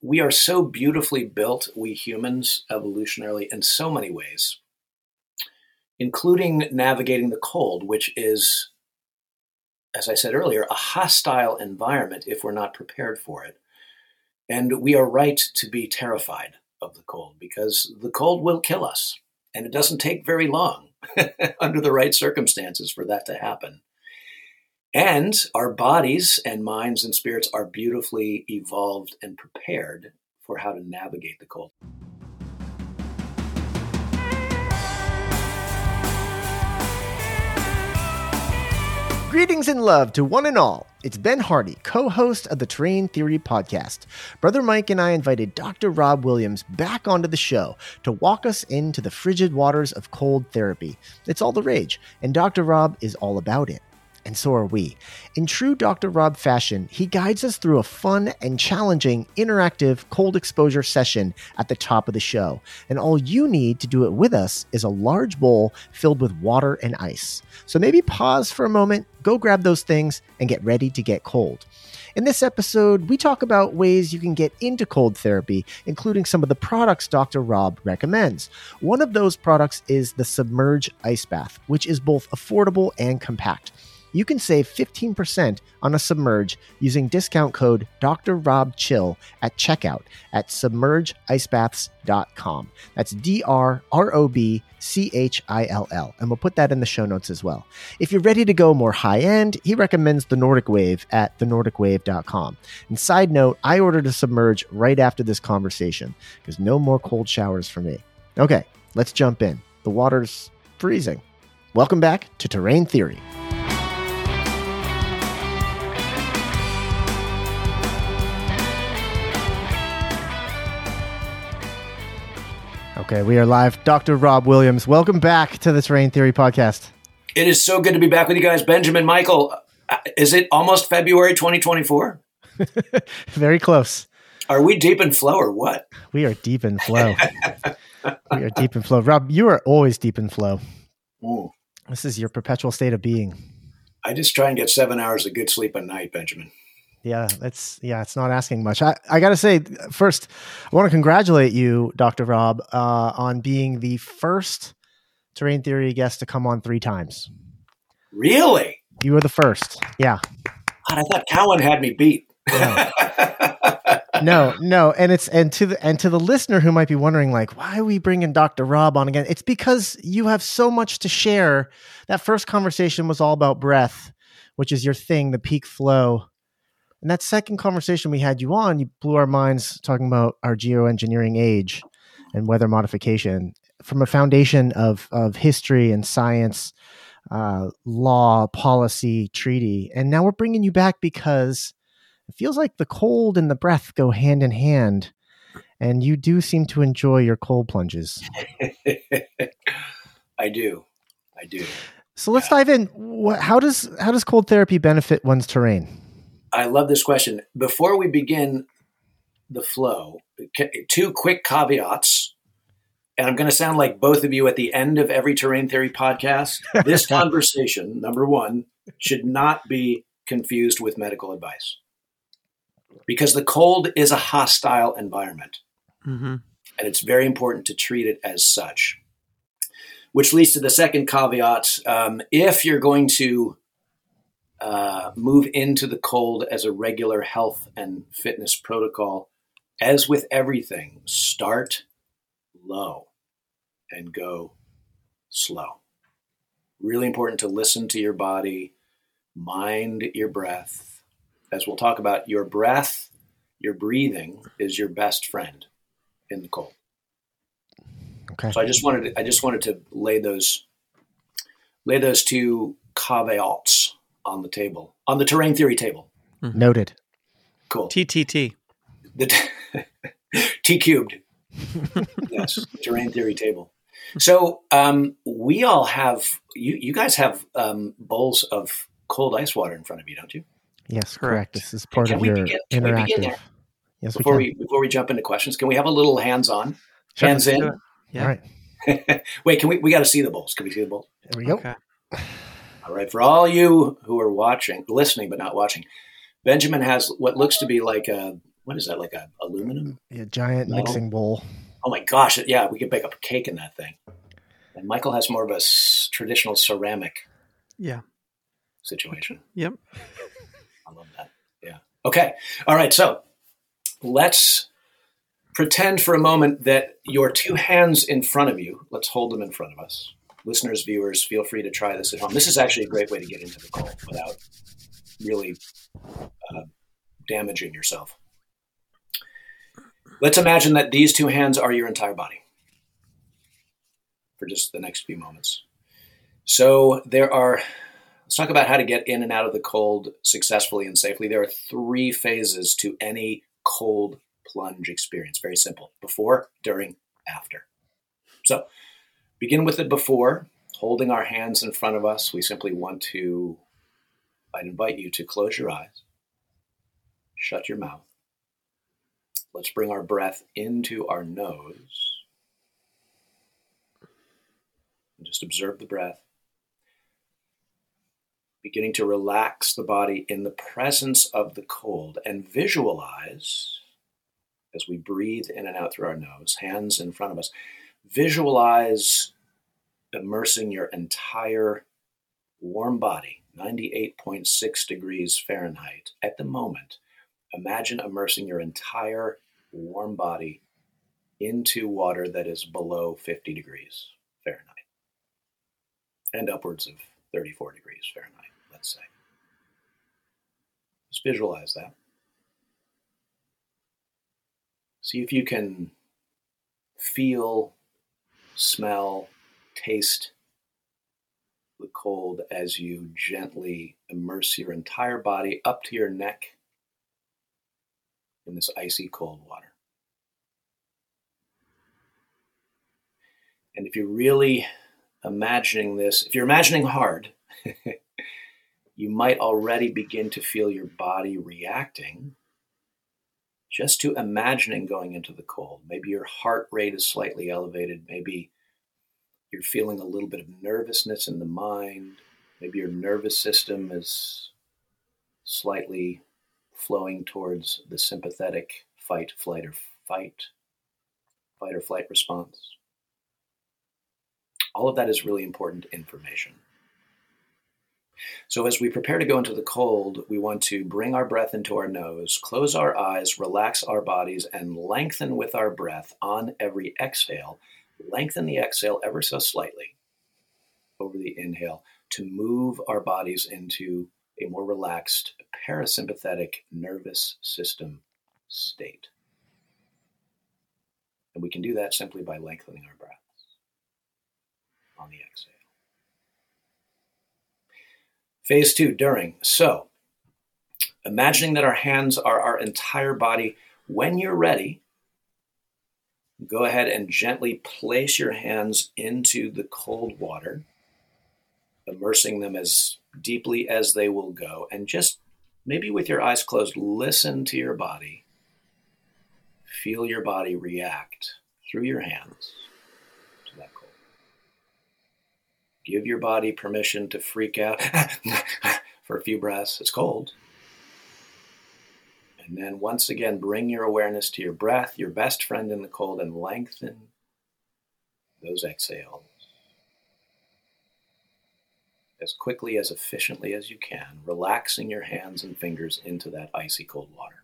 we are so beautifully built, we humans, evolutionarily, in so many ways, including navigating the cold, which is, as I said earlier, a hostile environment if we're not prepared for it. And we are right to be terrified of the cold because the cold will kill us. And it doesn't take very long under the right circumstances for that to happen. And our bodies and minds and spirits are beautifully evolved and prepared for how to navigate the cold. Greetings and love to one and all. It's Ben Hardy, co host of the Terrain Theory podcast. Brother Mike and I invited Dr. Rob Williams back onto the show to walk us into the frigid waters of cold therapy. It's all the rage, and Dr. Rob is all about it and so are we. In true Dr. Rob fashion, he guides us through a fun and challenging interactive cold exposure session at the top of the show. And all you need to do it with us is a large bowl filled with water and ice. So maybe pause for a moment, go grab those things, and get ready to get cold. In this episode, we talk about ways you can get into cold therapy, including some of the products Dr. Rob recommends. One of those products is the Submerge Ice Bath, which is both affordable and compact you can save 15% on a Submerge using discount code Dr. Rob Chill at checkout at submergeicebaths.com. That's D R R O B C H I L L. And we'll put that in the show notes as well. If you're ready to go more high end, he recommends the Nordic Wave at thenordicwave.com. And side note, I ordered a Submerge right after this conversation because no more cold showers for me. Okay, let's jump in. The water's freezing. Welcome back to Terrain Theory. Okay, we are live. Dr. Rob Williams, welcome back to the Terrain Theory podcast. It is so good to be back with you guys. Benjamin, Michael, uh, is it almost February 2024? Very close. Are we deep in flow or what? We are deep in flow. we are deep in flow. Rob, you are always deep in flow. Ooh. This is your perpetual state of being. I just try and get seven hours of good sleep a night, Benjamin yeah, that's yeah, it's not asking much. I, I got to say, first, I want to congratulate you, Dr. Rob, uh, on being the first terrain theory guest to come on three times. Really? You were the first. Yeah. God, I thought Cowan had me beat. No. no, no, and it's and to the and to the listener who might be wondering, like, why are we bringing Dr. Rob on again? It's because you have so much to share. That first conversation was all about breath, which is your thing, the peak flow and that second conversation we had you on, you blew our minds talking about our geoengineering age and weather modification from a foundation of of history and science, uh, law, policy, treaty, and now we're bringing you back because it feels like the cold and the breath go hand in hand, and you do seem to enjoy your cold plunges. I do, I do. So let's dive in. How does how does cold therapy benefit one's terrain? I love this question. Before we begin the flow, two quick caveats. And I'm going to sound like both of you at the end of every terrain theory podcast. This conversation, number one, should not be confused with medical advice because the cold is a hostile environment. Mm-hmm. And it's very important to treat it as such. Which leads to the second caveat. Um, if you're going to uh, move into the cold as a regular health and fitness protocol. As with everything, start low and go slow. Really important to listen to your body, mind your breath. As we'll talk about, your breath, your breathing is your best friend in the cold. Okay. So I just wanted to, I just wanted to lay those lay those two caveats on the table, on the terrain theory table. Mm-hmm. Noted. Cool. TTT. The t, t cubed. yes, terrain theory table. So um, we all have you. You guys have um, bowls of cold ice water in front of you, don't you? Yes, correct. correct. This is part can of your begin, interactive. Yes, before we, we, before we jump into questions, can we have a little hands on, sure. hands in? Yeah. All right. Wait, can we? We got to see the bowls. Can we see the bowls? There we go. Okay. All right, for all you who are watching, listening but not watching, Benjamin has what looks to be like a what is that like a aluminum? Yeah, giant Metal? mixing bowl. Oh my gosh! Yeah, we could bake up a cake in that thing. And Michael has more of a s- traditional ceramic Yeah. situation. Yep. I love that. Yeah. Okay. All right. So let's pretend for a moment that your two hands in front of you, let's hold them in front of us. Listeners, viewers, feel free to try this at home. This is actually a great way to get into the cold without really uh, damaging yourself. Let's imagine that these two hands are your entire body for just the next few moments. So there are Let's talk about how to get in and out of the cold successfully and safely. There are three phases to any cold plunge experience. Very simple before, during, after. So, begin with it before, holding our hands in front of us. We simply want to, I'd invite you to close your eyes, shut your mouth. Let's bring our breath into our nose. And just observe the breath beginning to relax the body in the presence of the cold and visualize as we breathe in and out through our nose, hands in front of us, visualize immersing your entire warm body, 98.6 degrees Fahrenheit at the moment. Imagine immersing your entire warm body into water that is below 50 degrees Fahrenheit and upwards of 34 degrees Fahrenheit let's say. Just visualize that. See if you can feel, smell, taste the cold as you gently immerse your entire body up to your neck in this icy cold water. And if you're really imagining this, if you're imagining hard, you might already begin to feel your body reacting just to imagining going into the cold. Maybe your heart rate is slightly elevated. Maybe you're feeling a little bit of nervousness in the mind. Maybe your nervous system is slightly flowing towards the sympathetic fight, flight, or fight, fight or flight response. All of that is really important information. So, as we prepare to go into the cold, we want to bring our breath into our nose, close our eyes, relax our bodies, and lengthen with our breath on every exhale. Lengthen the exhale ever so slightly over the inhale to move our bodies into a more relaxed parasympathetic nervous system state. And we can do that simply by lengthening our breaths on the exhale. Phase two, during. So, imagining that our hands are our entire body, when you're ready, go ahead and gently place your hands into the cold water, immersing them as deeply as they will go, and just maybe with your eyes closed, listen to your body. Feel your body react through your hands to that cold. Give your body permission to freak out for a few breaths. It's cold. And then once again, bring your awareness to your breath, your best friend in the cold, and lengthen those exhales as quickly, as efficiently as you can, relaxing your hands and fingers into that icy cold water.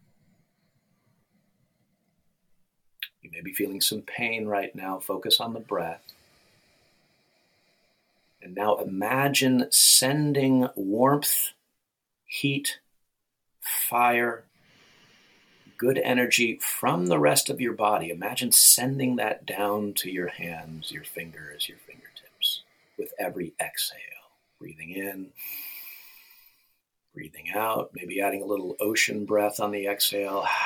You may be feeling some pain right now. Focus on the breath. And now imagine sending warmth, heat, fire, good energy from the rest of your body. Imagine sending that down to your hands, your fingers, your fingertips with every exhale. Breathing in, breathing out, maybe adding a little ocean breath on the exhale.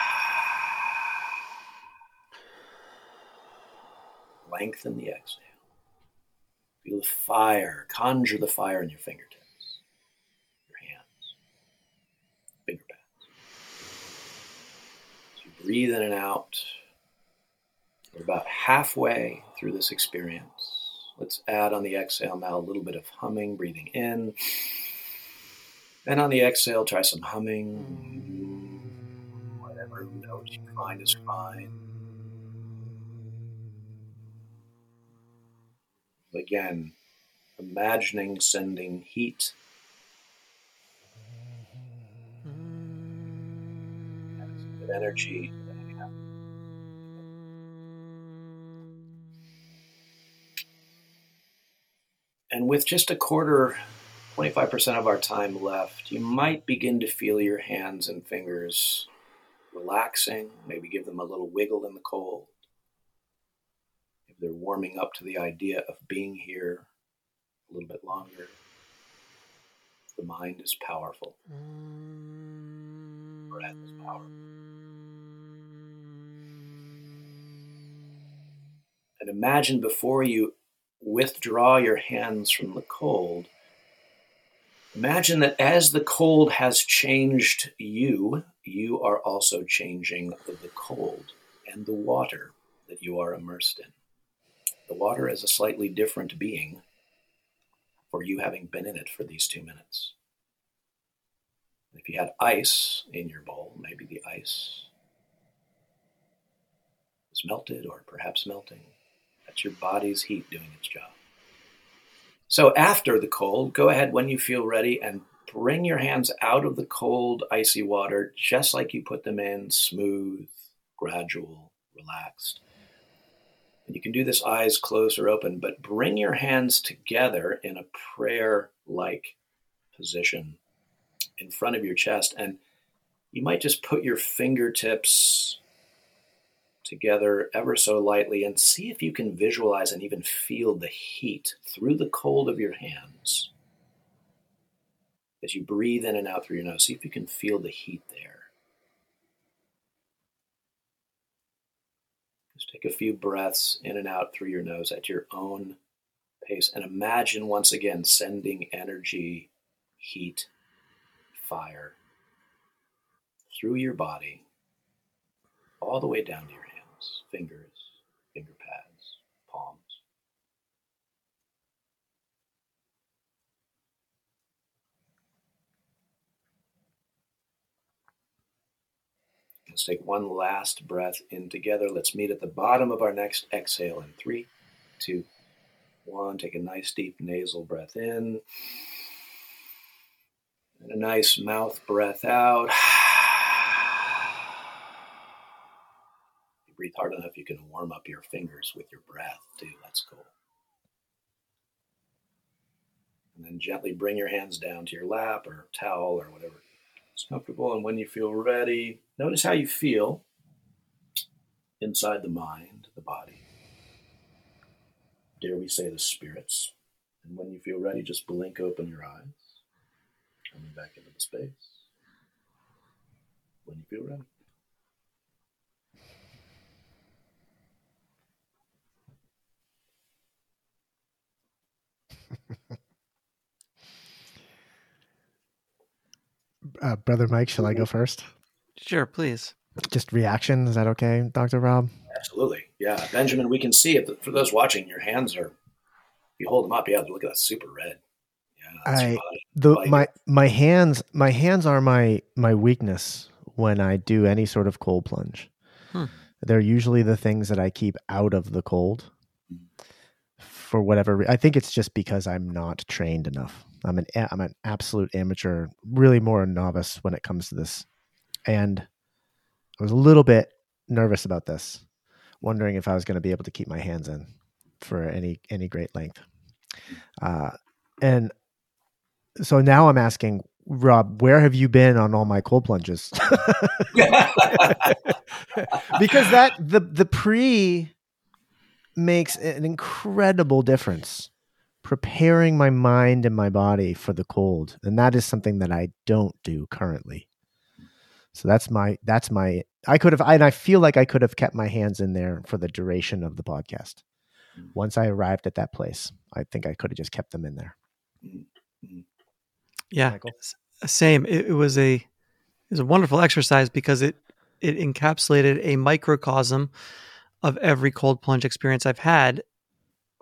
Lengthen the exhale. Feel the fire, conjure the fire in your fingertips, your hands, finger pads. You breathe in and out, we're about halfway through this experience. Let's add on the exhale now a little bit of humming, breathing in. And on the exhale, try some humming, whatever knows you find is fine. Again, imagining sending heat energy And with just a quarter, 25% of our time left, you might begin to feel your hands and fingers relaxing, maybe give them a little wiggle in the cold. They're warming up to the idea of being here a little bit longer, the mind is powerful. Mm. Breath is powerful. And imagine before you withdraw your hands from the cold, imagine that as the cold has changed you, you are also changing the cold and the water that you are immersed in. The water is a slightly different being for you having been in it for these two minutes. If you had ice in your bowl, maybe the ice is melted or perhaps melting. That's your body's heat doing its job. So after the cold, go ahead when you feel ready and bring your hands out of the cold, icy water just like you put them in, smooth, gradual, relaxed. And you can do this eyes closed or open, but bring your hands together in a prayer like position in front of your chest. And you might just put your fingertips together ever so lightly and see if you can visualize and even feel the heat through the cold of your hands. As you breathe in and out through your nose, see if you can feel the heat there. Just take a few breaths in and out through your nose at your own pace and imagine once again sending energy, heat, fire through your body all the way down to your hands, fingers, finger pads, palms. Let's take one last breath in together. Let's meet at the bottom of our next exhale in three, two, one. Take a nice deep nasal breath in. And a nice mouth breath out. You breathe hard enough, you can warm up your fingers with your breath too. That's cool. And then gently bring your hands down to your lap or towel or whatever is comfortable. And when you feel ready, notice how you feel inside the mind, the body. Dare we say the spirits. And when you feel ready, just blink open your eyes, coming back into the space. When you feel ready. Uh, Brother Mike, shall I go first? Sure, please. Just reaction. Is that okay, Dr. Rob? Absolutely. Yeah. Benjamin, we can see it. For those watching, your hands are, you hold them up. Yeah. Look at that super red. Yeah. I, the, my, my hands, my hands are my, my weakness when I do any sort of cold plunge. Hmm. They're usually the things that I keep out of the cold for whatever. I think it's just because I'm not trained enough. I'm an I'm an absolute amateur, really more a novice when it comes to this. And I was a little bit nervous about this, wondering if I was going to be able to keep my hands in for any any great length. Uh, and so now I'm asking Rob, where have you been on all my cold plunges? because that the the pre makes an incredible difference preparing my mind and my body for the cold. And that is something that i don't do currently. So that's my that's my i could have and i feel like i could have kept my hands in there for the duration of the podcast. Once i arrived at that place i think i could have just kept them in there. Yeah Michael? same. It, it was a it was a wonderful exercise because it it encapsulated a microcosm of every cold plunge experience i've had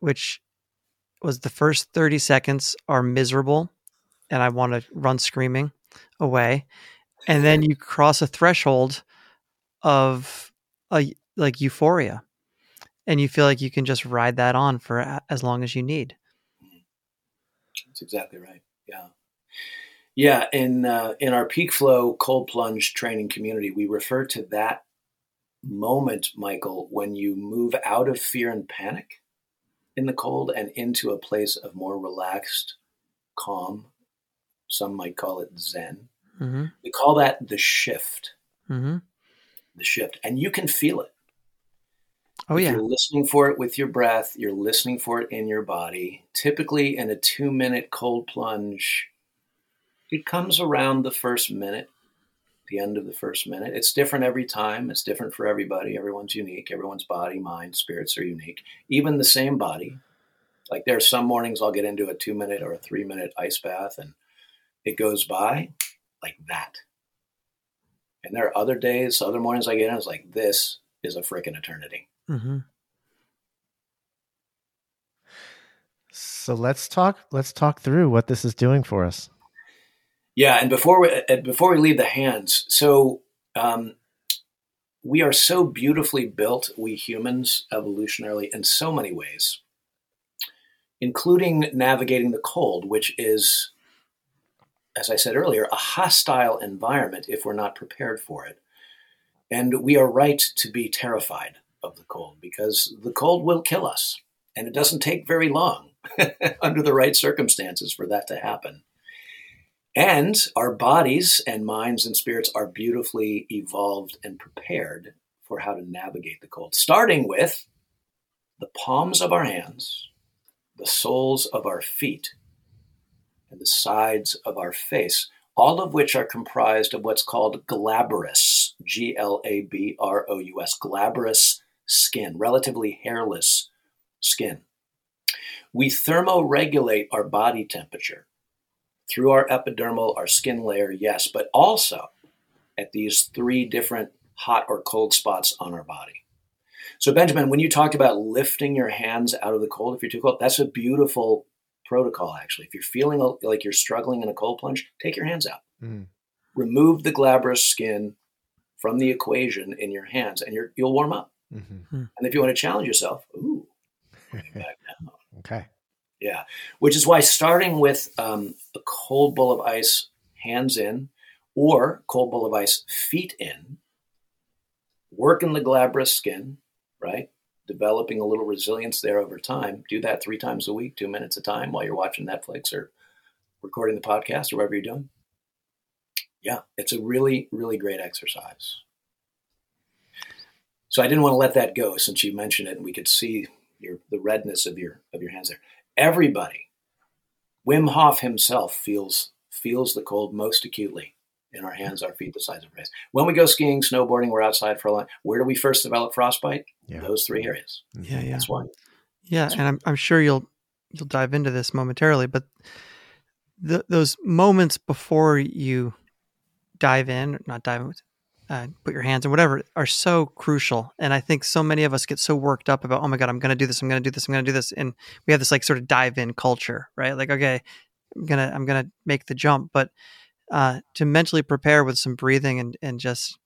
which was the first 30 seconds are miserable and I want to run screaming away. And then you cross a threshold of a like euphoria and you feel like you can just ride that on for as long as you need that's exactly right yeah yeah in uh, in our peak flow cold plunge training community we refer to that moment michael when you move out of fear and panic in the cold and into a place of more relaxed calm some might call it zen mm-hmm. we call that the shift mm-hmm. the shift and you can feel it Oh, yeah. You're listening for it with your breath, you're listening for it in your body. Typically, in a two minute cold plunge, it comes around the first minute, the end of the first minute. It's different every time, it's different for everybody. Everyone's unique. Everyone's body, mind, spirits are unique. Even the same body. Like there are some mornings I'll get into a two minute or a three minute ice bath and it goes by like that. And there are other days, other mornings I get in, it's like, this is a freaking eternity. Mm-hmm. So let's talk. Let's talk through what this is doing for us. Yeah, and before we uh, before we leave the hands, so um, we are so beautifully built, we humans, evolutionarily, in so many ways, including navigating the cold, which is, as I said earlier, a hostile environment if we're not prepared for it. And we are right to be terrified of the cold because the cold will kill us. And it doesn't take very long under the right circumstances for that to happen. And our bodies and minds and spirits are beautifully evolved and prepared for how to navigate the cold, starting with the palms of our hands, the soles of our feet, and the sides of our face, all of which are comprised of what's called glabrous, G L A B R O U S, glabrous skin, relatively hairless skin. We thermoregulate our body temperature through our epidermal, our skin layer, yes, but also at these three different hot or cold spots on our body. So, Benjamin, when you talked about lifting your hands out of the cold if you're too cold, that's a beautiful protocol, actually. If you're feeling like you're struggling in a cold plunge, take your hands out. Mm. Remove the glabrous skin from the equation in your hands, and you will warm up. Mm-hmm. Hmm. And if you want to challenge yourself, ooh, back down. okay. Yeah. Which is why starting with um, a cold bowl of ice, hands in, or cold bowl of ice, feet in, working the glabrous skin, right? Developing a little resilience there over time. Do that three times a week, two minutes a time while you're watching Netflix or recording the podcast or whatever you're doing. Yeah, it's a really, really great exercise. So I didn't want to let that go since you mentioned it and we could see your the redness of your of your hands there. Everybody, Wim Hof himself feels feels the cold most acutely in our hands, our feet, the sides of our face. When we go skiing, snowboarding, we're outside for a long. Where do we first develop frostbite? Yeah. Those three areas. Mm-hmm. Yeah, yeah. That's why. Yeah, and I'm I'm sure you'll you'll dive into this momentarily, but the, those moments before you dive in, not dive in, uh, put your hands in whatever are so crucial. And i think so many of us get so worked up about oh my god i'm going to do this i'm going to do this i'm going to do this and we have this like sort of dive in culture right? Like okay i'm going to i'm going to make the jump. But uh, to mentally prepare with some breathing and and just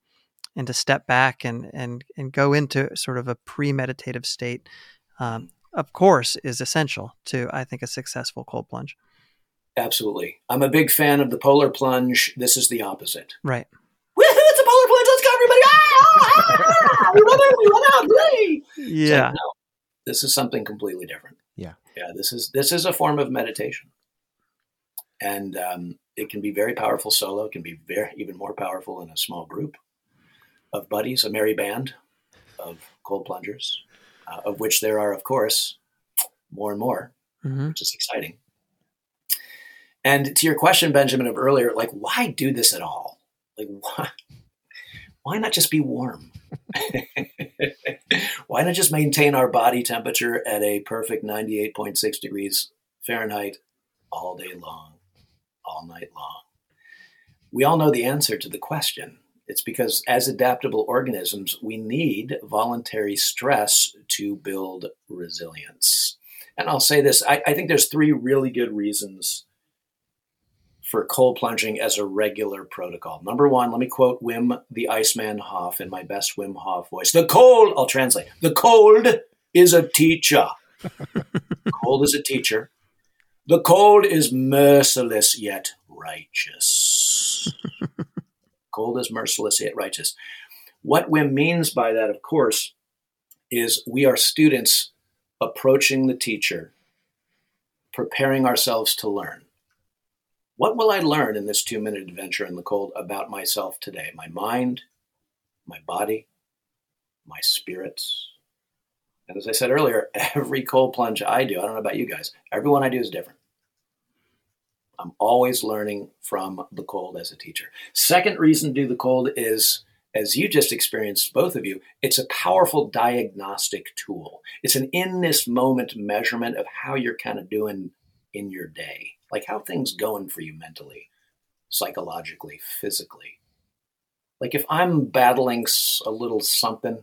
and to step back and and and go into sort of a premeditative state um, of course is essential to i think a successful cold plunge. Absolutely. I'm a big fan of the polar plunge. This is the opposite. Right it's a polar plunge. Let's go, everybody! Ah, ah, ah, we run out! We run out! Hooray! Yeah. So, no, this is something completely different. Yeah. Yeah. This is this is a form of meditation, and um, it can be very powerful solo. It can be very even more powerful in a small group of buddies, a merry band of cold plungers, uh, of which there are, of course, more and more, mm-hmm. which is exciting. And to your question, Benjamin, of earlier, like, why do this at all? Like, why, why not just be warm? why not just maintain our body temperature at a perfect 98.6 degrees Fahrenheit all day long, all night long? We all know the answer to the question. It's because as adaptable organisms, we need voluntary stress to build resilience. And I'll say this I, I think there's three really good reasons for cold plunging as a regular protocol. Number one, let me quote Wim the Iceman Hof in my best Wim Hof voice. The cold, I'll translate. The cold is a teacher. cold is a teacher. The cold is merciless yet righteous. cold is merciless yet righteous. What Wim means by that, of course, is we are students approaching the teacher, preparing ourselves to learn. What will I learn in this two minute adventure in the cold about myself today? My mind, my body, my spirits. And as I said earlier, every cold plunge I do, I don't know about you guys, every one I do is different. I'm always learning from the cold as a teacher. Second reason to do the cold is as you just experienced, both of you, it's a powerful diagnostic tool. It's an in this moment measurement of how you're kind of doing in your day, like how things going for you mentally, psychologically, physically. Like if I'm battling a little something,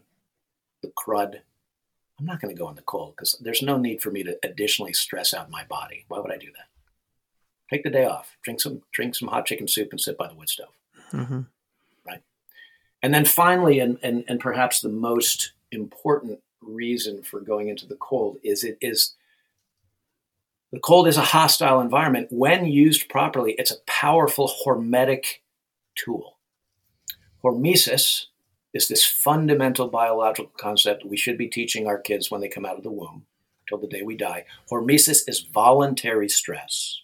the crud, I'm not going to go in the cold because there's no need for me to additionally stress out my body. Why would I do that? Take the day off, drink some drink some hot chicken soup, and sit by the wood stove. Mm-hmm. Right. And then finally, and, and, and perhaps the most important reason for going into the cold is it is the cold is a hostile environment. When used properly, it's a powerful hormetic tool. Hormesis is this fundamental biological concept we should be teaching our kids when they come out of the womb till the day we die. Hormesis is voluntary stress,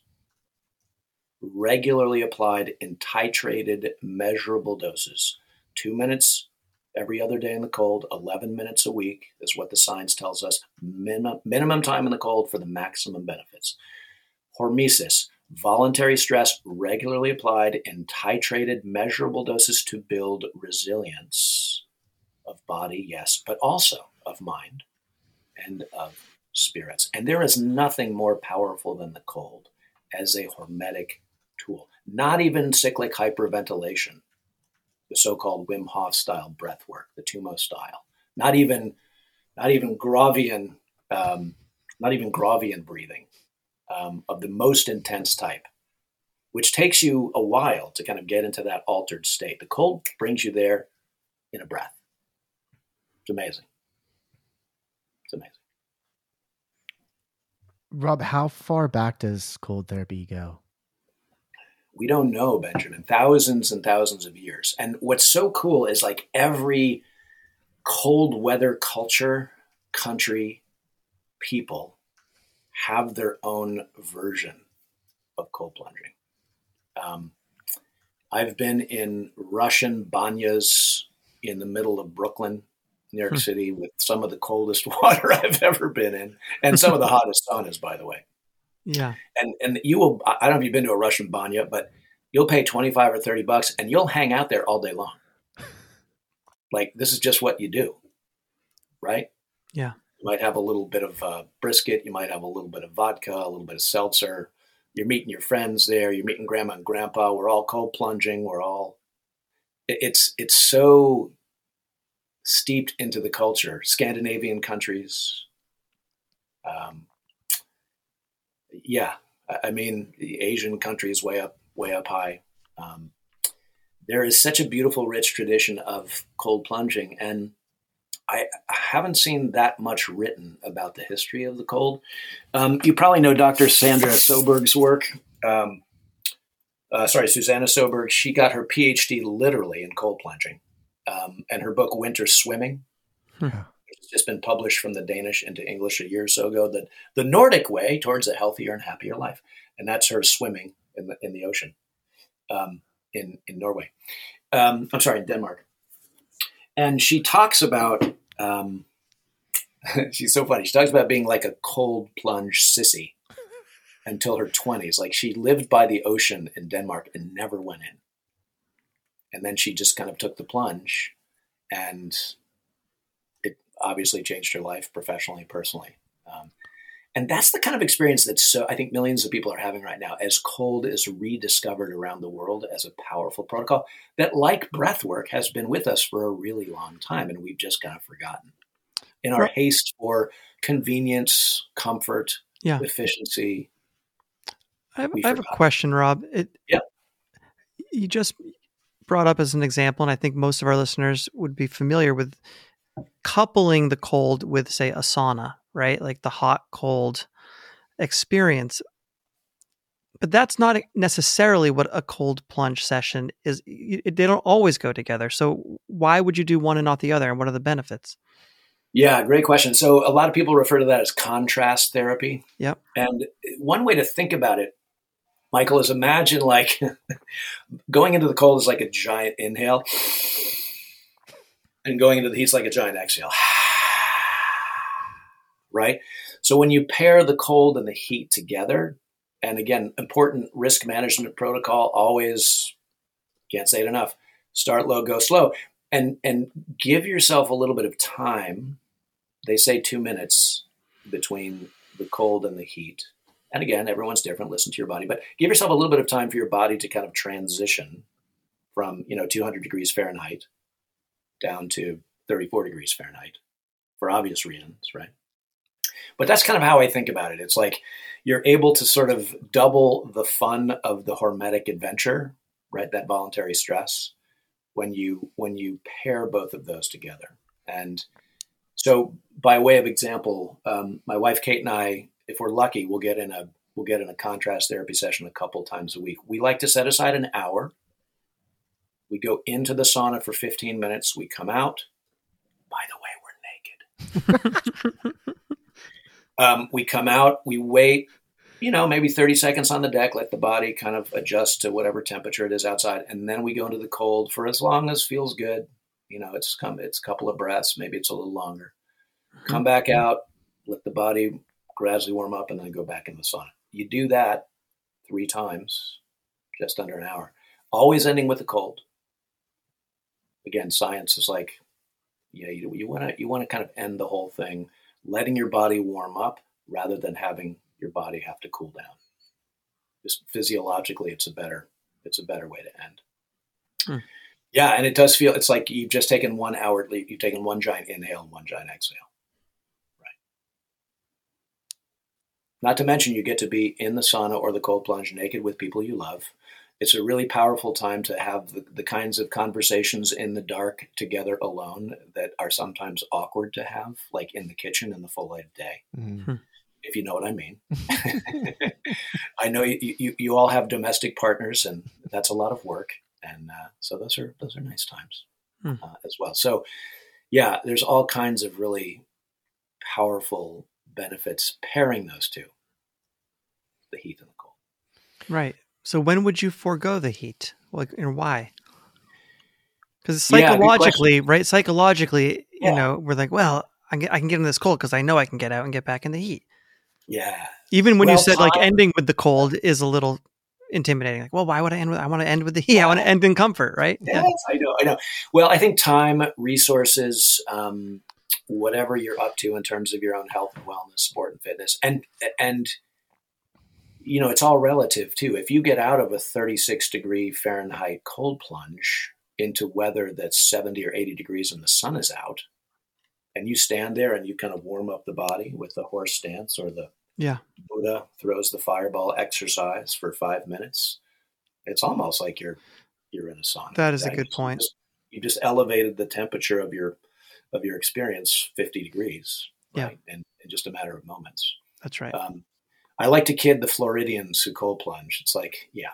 regularly applied in titrated, measurable doses two minutes every other day in the cold, 11 minutes a week is what the science tells us. Minimum, minimum time in the cold for the maximum benefits. Hormesis, voluntary stress regularly applied in titrated, measurable doses to build resilience of body, yes, but also of mind and of spirits. And there is nothing more powerful than the cold as a hormetic tool. Not even cyclic hyperventilation the so-called Wim Hof style breath work, the Tummo style. Not even, not even Gravian, um, not even Gravian breathing um, of the most intense type, which takes you a while to kind of get into that altered state. The cold brings you there in a breath. It's amazing. It's amazing. Rob, how far back does cold therapy go? We don't know, Benjamin. Thousands and thousands of years. And what's so cool is like every cold weather culture, country, people have their own version of cold plunging. Um, I've been in Russian banyas in the middle of Brooklyn, New York hmm. City, with some of the coldest water I've ever been in, and some of the hottest saunas, by the way. Yeah. And and you will I don't know if you've been to a Russian banya, but you'll pay 25 or 30 bucks and you'll hang out there all day long. Like this is just what you do. Right? Yeah. You might have a little bit of uh, brisket, you might have a little bit of vodka, a little bit of seltzer. You're meeting your friends there, you're meeting grandma and grandpa, we're all cold plunging, we're all it's it's so steeped into the culture. Scandinavian countries, um, yeah, I mean, the Asian countries way up, way up high. Um, there is such a beautiful, rich tradition of cold plunging, and I haven't seen that much written about the history of the cold. Um, you probably know Dr. Sandra Soberg's work. Um, uh, sorry, Susanna Soberg. She got her PhD literally in cold plunging, um, and her book Winter Swimming. Hmm just been published from the Danish into English a year or so ago. That the Nordic way towards a healthier and happier life, and that's her swimming in the in the ocean, um, in in Norway. Um, I'm sorry, in Denmark. And she talks about. Um, she's so funny. She talks about being like a cold plunge sissy until her 20s. Like she lived by the ocean in Denmark and never went in. And then she just kind of took the plunge and obviously changed her life professionally, personally. Um, and that's the kind of experience that so I think millions of people are having right now as cold is rediscovered around the world as a powerful protocol that, like breath work, has been with us for a really long time, and we've just kind of forgotten. In our haste for convenience, comfort, yeah. efficiency. I have, I have a question, Rob. It, yeah. You just brought up as an example, and I think most of our listeners would be familiar with coupling the cold with, say, a sauna, right? Like the hot cold experience. But that's not necessarily what a cold plunge session is. They don't always go together. So why would you do one and not the other? And what are the benefits? Yeah, great question. So a lot of people refer to that as contrast therapy. Yep. And one way to think about it, Michael, is imagine like going into the cold is like a giant inhale, and going into the heat's like a giant exhale. right? So when you pair the cold and the heat together, and again, important risk management protocol always can't say it enough. Start low, go slow. And and give yourself a little bit of time they say two minutes between the cold and the heat. And again, everyone's different. Listen to your body, but give yourself a little bit of time for your body to kind of transition from you know 200 degrees Fahrenheit down to 34 degrees Fahrenheit for obvious reasons, right? But that's kind of how I think about it. It's like you're able to sort of double the fun of the hormetic adventure, right? That voluntary stress when you when you pair both of those together. And so, by way of example, um, my wife Kate and I, if we're lucky, we'll get in a we'll get in a contrast therapy session a couple times a week. We like to set aside an hour. We go into the sauna for 15 minutes. We come out. By the way, we're naked. um, we come out. We wait. You know, maybe 30 seconds on the deck. Let the body kind of adjust to whatever temperature it is outside, and then we go into the cold for as long as feels good you know, it's come, it's a couple of breaths, maybe it's a little longer. Mm-hmm. Come back out, let the body gradually warm up, and then go back in the sauna. You do that three times, just under an hour, always ending with a cold. Again, science is like, yeah, you, you want to you want to kind of end the whole thing, letting your body warm up rather than having your body have to cool down. Just physiologically, it's a better it's a better way to end. Hmm. Yeah, and it does feel it's like you've just taken one hour. You've taken one giant inhale and one giant exhale. Right. Not to mention, you get to be in the sauna or the cold plunge naked with people you love. It's a really powerful time to have the, the kinds of conversations in the dark together alone that are sometimes awkward to have, like in the kitchen in the full light of day. Mm-hmm if you know what I mean. I know you, you, you, all have domestic partners, and that's a lot of work and uh, so those are those are nice times hmm. uh, as well. So yeah, there's all kinds of really powerful benefits pairing those two, the heat and the cold. Right. So when would you forego the heat? Like, and why? Because psychologically, yeah, right? Psychologically, yeah. you know, we're like, well, I can, get in this cold because I know I can get out and get back in the heat. Yeah. Even when well, you said like ending with the cold is a little intimidating. Like, well, why would I end with? I want to end with the heat. I want to end in comfort, right? Yes, yeah. I know, I know. Well, I think time, resources, um, whatever you're up to in terms of your own health and wellness, sport and fitness, and and you know, it's all relative too. If you get out of a 36 degree Fahrenheit cold plunge into weather that's 70 or 80 degrees and the sun is out, and you stand there and you kind of warm up the body with the horse stance or the yeah. Buddha throws the fireball exercise for five minutes. It's almost like you're you're in a sauna. That is right? a good point. You just, you just, elevated the temperature of your of your experience fifty degrees. Right? Yeah. In, in just a matter of moments. That's right. Um, I like to kid the Floridians who cold plunge. It's like, yeah,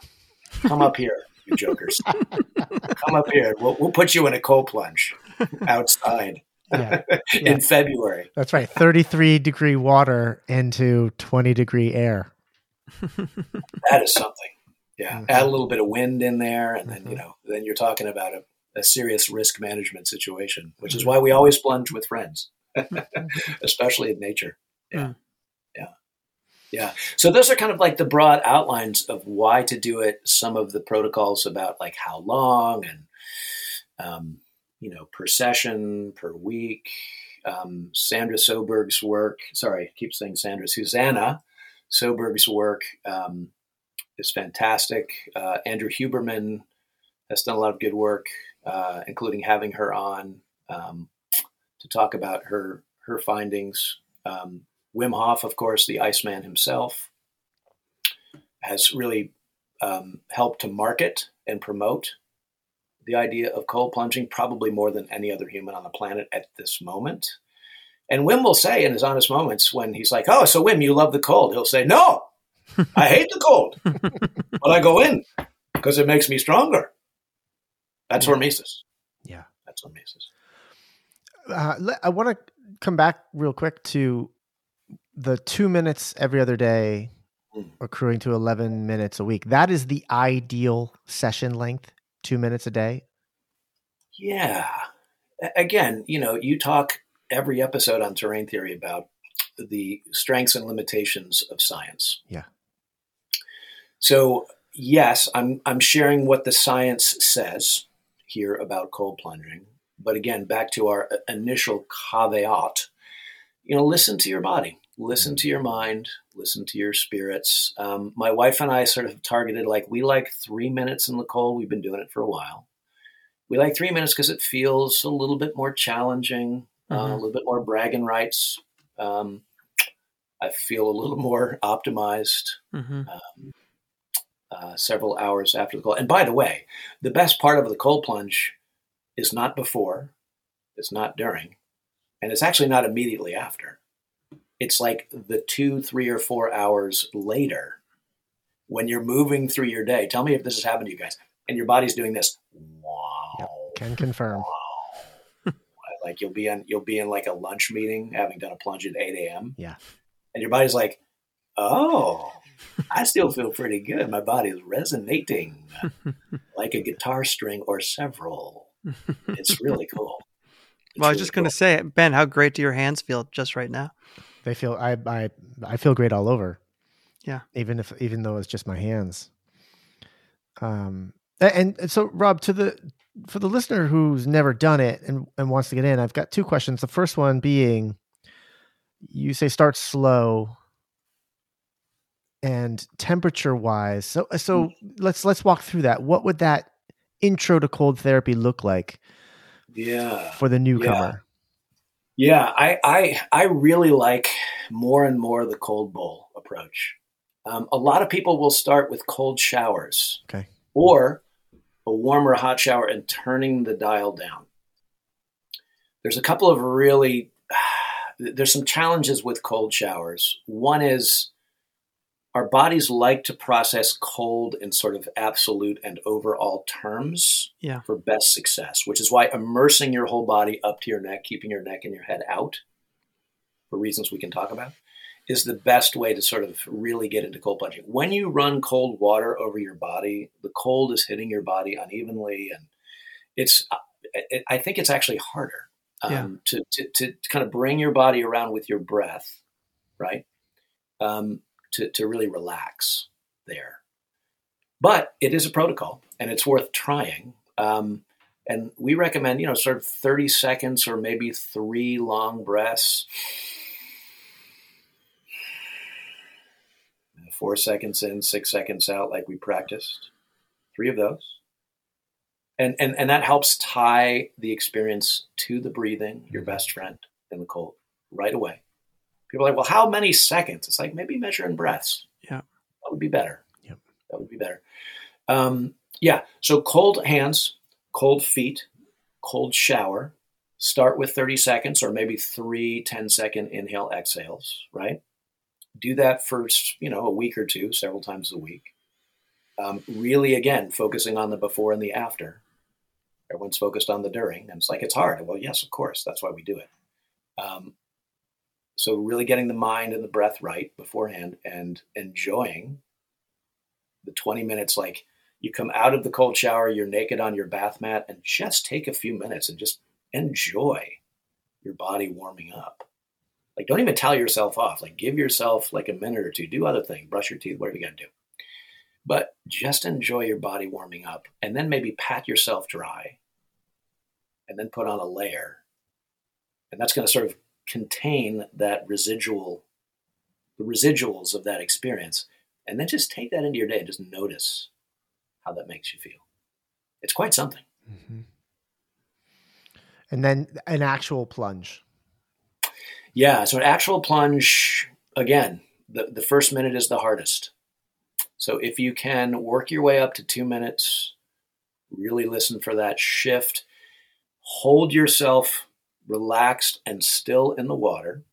come up here, you jokers. come up here. We'll, we'll put you in a cold plunge outside yeah. in yeah. February. That's right. 33 degree water into 20 degree air. that is something. Yeah. Mm-hmm. Add a little bit of wind in there, and then, mm-hmm. you know, then you're talking about a, a serious risk management situation, which is mm-hmm. why we always plunge with friends, especially in nature. Yeah. Mm. Yeah. Yeah. So those are kind of like the broad outlines of why to do it. Some of the protocols about like how long and, um, you know, per session, per week. Um, Sandra Soberg's work, sorry, I keep saying Sandra, Susanna Soberg's work um, is fantastic. Uh, Andrew Huberman has done a lot of good work, uh, including having her on um, to talk about her her findings. Wim Hof, of course, the Iceman himself, has really um, helped to market and promote the idea of cold plunging, probably more than any other human on the planet at this moment. And Wim will say in his honest moments when he's like, "Oh, so Wim, you love the cold?" He'll say, "No, I hate the cold, but I go in because it makes me stronger." That's hormesis. Yeah, that's hormesis. Uh, I want to come back real quick to the two minutes every other day, mm. accruing to eleven minutes a week. That is the ideal session length. Two minutes a day. Yeah. Again, you know, you talk every episode on terrain theory about the strengths and limitations of science. Yeah. So yes, I'm I'm sharing what the science says here about cold plunging. But again, back to our initial caveat, you know, listen to your body, listen to your mind, listen to your spirits. Um, my wife and I sort of targeted like we like three minutes in the cold. We've been doing it for a while. We like three minutes because it feels a little bit more challenging mm-hmm. uh, a little bit more bragging rights. Um, I feel a little more optimized mm-hmm. um, uh, several hours after the cold. And by the way, the best part of the cold plunge is not before, it's not during, and it's actually not immediately after. It's like the two, three, or four hours later when you're moving through your day. Tell me if this has happened to you guys. And your body's doing this. Wow. Yep, can confirm. Wow like you'll be in you'll be in like a lunch meeting, having done a plunge at eight a.m. Yeah, and your body's like, "Oh, I still feel pretty good. My body is resonating like a guitar string or several. It's really cool." It's well, I was just going to say, Ben, how great do your hands feel just right now? They feel I I I feel great all over. Yeah, even if even though it's just my hands. Um, and so Rob, to the for the listener who's never done it and, and wants to get in, I've got two questions. The first one being you say start slow and temperature wise. So so mm. let's let's walk through that. What would that intro to cold therapy look like? Yeah. For the newcomer. Yeah. Yeah, I I I really like more and more the cold bowl approach. Um, a lot of people will start with cold showers. Okay. Or a warm or hot shower and turning the dial down. There's a couple of really there's some challenges with cold showers. One is our bodies like to process cold in sort of absolute and overall terms yeah. for best success, which is why immersing your whole body up to your neck, keeping your neck and your head out, for reasons we can talk about, is the best way to sort of really get into cold plunging. When you run cold water over your body, the cold is hitting your body unevenly, and it's. I think it's actually harder um, yeah. to, to, to kind of bring your body around with your breath, right? Um, to to really relax there. But it is a protocol, and it's worth trying. Um, and we recommend, you know, sort of 30 seconds or maybe three long breaths four seconds in, six seconds out, like we practiced. Three of those. And, and, and that helps tie the experience to the breathing, your best friend in the cold, right away. People are like, well, how many seconds? It's like maybe measure in breaths. Yeah. That would be better. Yep. That would be better. Um, yeah. So cold hands, cold feet, cold shower. Start with 30 seconds or maybe three 10 second inhale exhales, right? do that for you know a week or two, several times a week. Um, really, again, focusing on the before and the after. Everyone's focused on the during, and it's like it's hard. Well, yes, of course, that's why we do it. Um, so, really getting the mind and the breath right beforehand, and enjoying the twenty minutes. Like you come out of the cold shower, you're naked on your bath mat, and just take a few minutes and just enjoy your body warming up. Like, don't even tell yourself off. Like, give yourself like a minute or two. Do other things. Brush your teeth. Whatever you got to do. But just enjoy your body warming up, and then maybe pat yourself dry, and then put on a layer, and that's going to sort of contain that residual, the residuals of that experience, and then just take that into your day and just notice how that makes you feel. It's quite something. Mm-hmm. And then an actual plunge. Yeah, so an actual plunge, again, the, the first minute is the hardest. So if you can work your way up to two minutes, really listen for that shift, hold yourself relaxed and still in the water.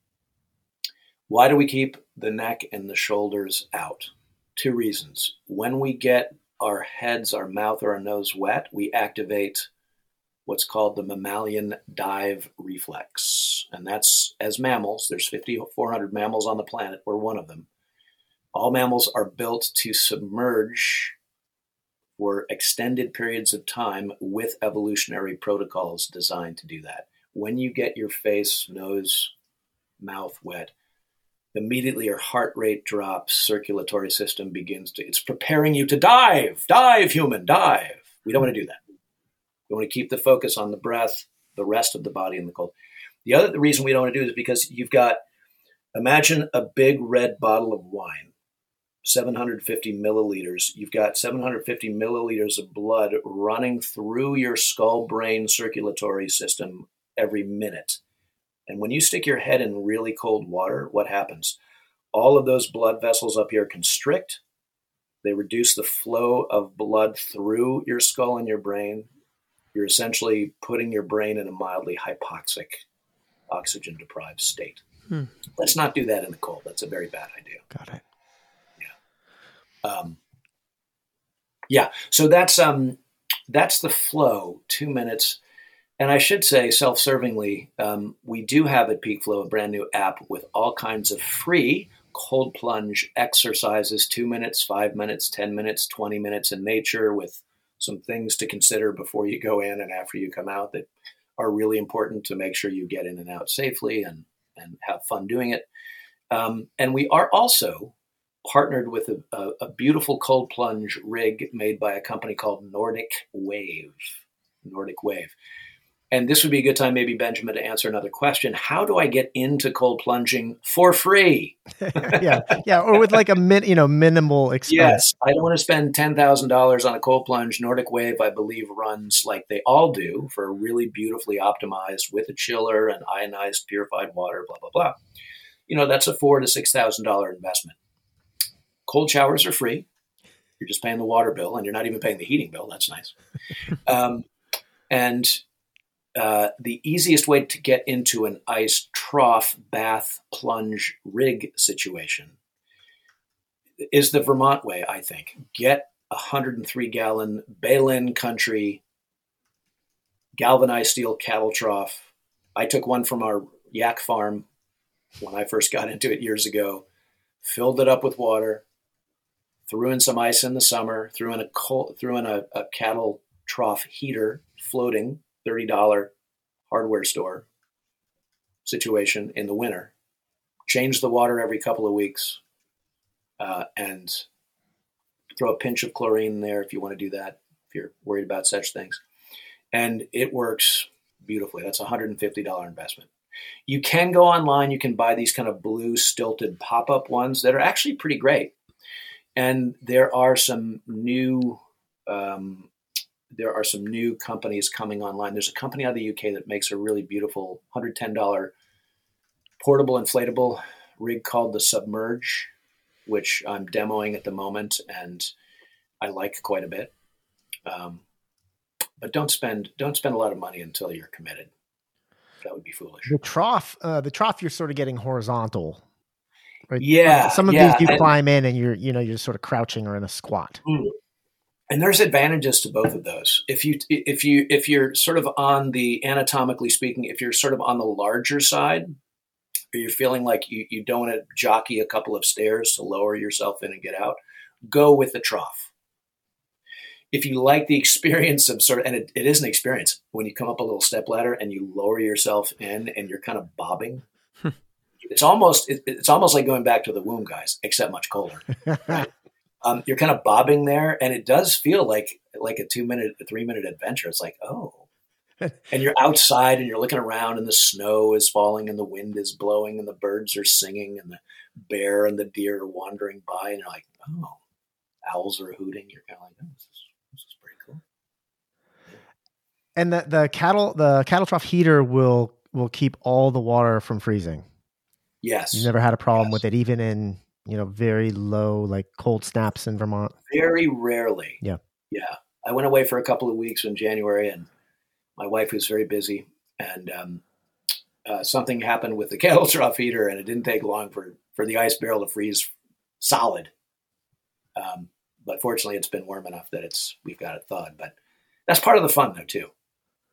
Why do we keep the neck and the shoulders out? Two reasons. When we get our heads, our mouth, or our nose wet, we activate what's called the mammalian dive reflex. And that's as mammals, there's 5,400 mammals on the planet, we're one of them. All mammals are built to submerge for extended periods of time with evolutionary protocols designed to do that. When you get your face, nose, mouth wet, immediately your heart rate drops, circulatory system begins to, it's preparing you to dive, dive, human, dive. We don't want to do that. We want to keep the focus on the breath, the rest of the body, and the cold. The other the reason we don't want to do is because you've got, imagine a big red bottle of wine 750 milliliters. You've got 750 milliliters of blood running through your skull brain circulatory system every minute. And when you stick your head in really cold water, what happens? All of those blood vessels up here constrict. They reduce the flow of blood through your skull and your brain. You're essentially putting your brain in a mildly hypoxic, oxygen deprived state. Hmm. Let's not do that in the cold. That's a very bad idea. Got it. Um, yeah, so that's um, that's the flow. Two minutes, and I should say, self-servingly, um, we do have at Peak Flow a brand new app with all kinds of free cold plunge exercises. Two minutes, five minutes, ten minutes, twenty minutes in nature with some things to consider before you go in and after you come out that are really important to make sure you get in and out safely and and have fun doing it. Um, and we are also partnered with a, a, a, beautiful cold plunge rig made by a company called Nordic Wave. Nordic Wave. And this would be a good time, maybe, Benjamin, to answer another question. How do I get into cold plunging for free? yeah, yeah, or with like a min, you know minimal expense. Yes, I don't want to spend ten thousand dollars on a cold plunge. Nordic Wave, I believe, runs like they all do for really beautifully optimized with a chiller and ionized purified water. Blah blah blah. You know, that's a four to six thousand dollar investment. Cold showers are free. You're just paying the water bill, and you're not even paying the heating bill. That's nice. um, and uh, the easiest way to get into an ice trough bath plunge rig situation is the Vermont way, I think. Get a 103 gallon Behlen Country galvanized steel cattle trough. I took one from our yak farm when I first got into it years ago, filled it up with water, threw in some ice in the summer, threw in a threw in a, a cattle trough heater floating $30 hardware store situation in the winter. Change the water every couple of weeks uh, and throw a pinch of chlorine there if you want to do that, if you're worried about such things. And it works beautifully. That's a $150 investment. You can go online, you can buy these kind of blue stilted pop up ones that are actually pretty great and there are some new um, there are some new companies coming online. There's a company out of the UK that makes a really beautiful $110 portable inflatable rig called the Submerge, which I'm demoing at the moment, and I like quite a bit. Um, but don't spend don't spend a lot of money until you're committed. That would be foolish. The trough, uh, the trough, you're sort of getting horizontal Right? Yeah. Some of yeah. these you and, climb in and you're, you know, you're sort of crouching or in a squat. Hmm. And there's advantages to both of those. If you if you if you're sort of on the anatomically speaking, if you're sort of on the larger side, or you're feeling like you, you don't want to jockey a couple of stairs to lower yourself in and get out, go with the trough. If you like the experience of sort of, and it, it is an experience when you come up a little step ladder and you lower yourself in and you're kind of bobbing hmm. it's almost it, it's almost like going back to the womb, guys, except much colder. Right? um, you're kind of bobbing there, and it does feel like like a two minute, a three minute adventure. It's like oh, and you're outside and you're looking around, and the snow is falling, and the wind is blowing, and the birds are singing, and the bear and the deer are wandering by, and you're like oh, owls are hooting. You're kind of like oh, this is, this is pretty cool. And the the cattle the cattle trough heater will will keep all the water from freezing. Yes. You never had a problem yes. with it, even in you know, very low like cold snaps in Vermont? Very rarely. Yeah. Yeah. I went away for a couple of weeks in January, and my wife was very busy, and um, uh, something happened with the kettle trough heater, and it didn't take long for for the ice barrel to freeze solid. Um, but fortunately, it's been warm enough that it's we've got it thawed. But that's part of the fun, though, too.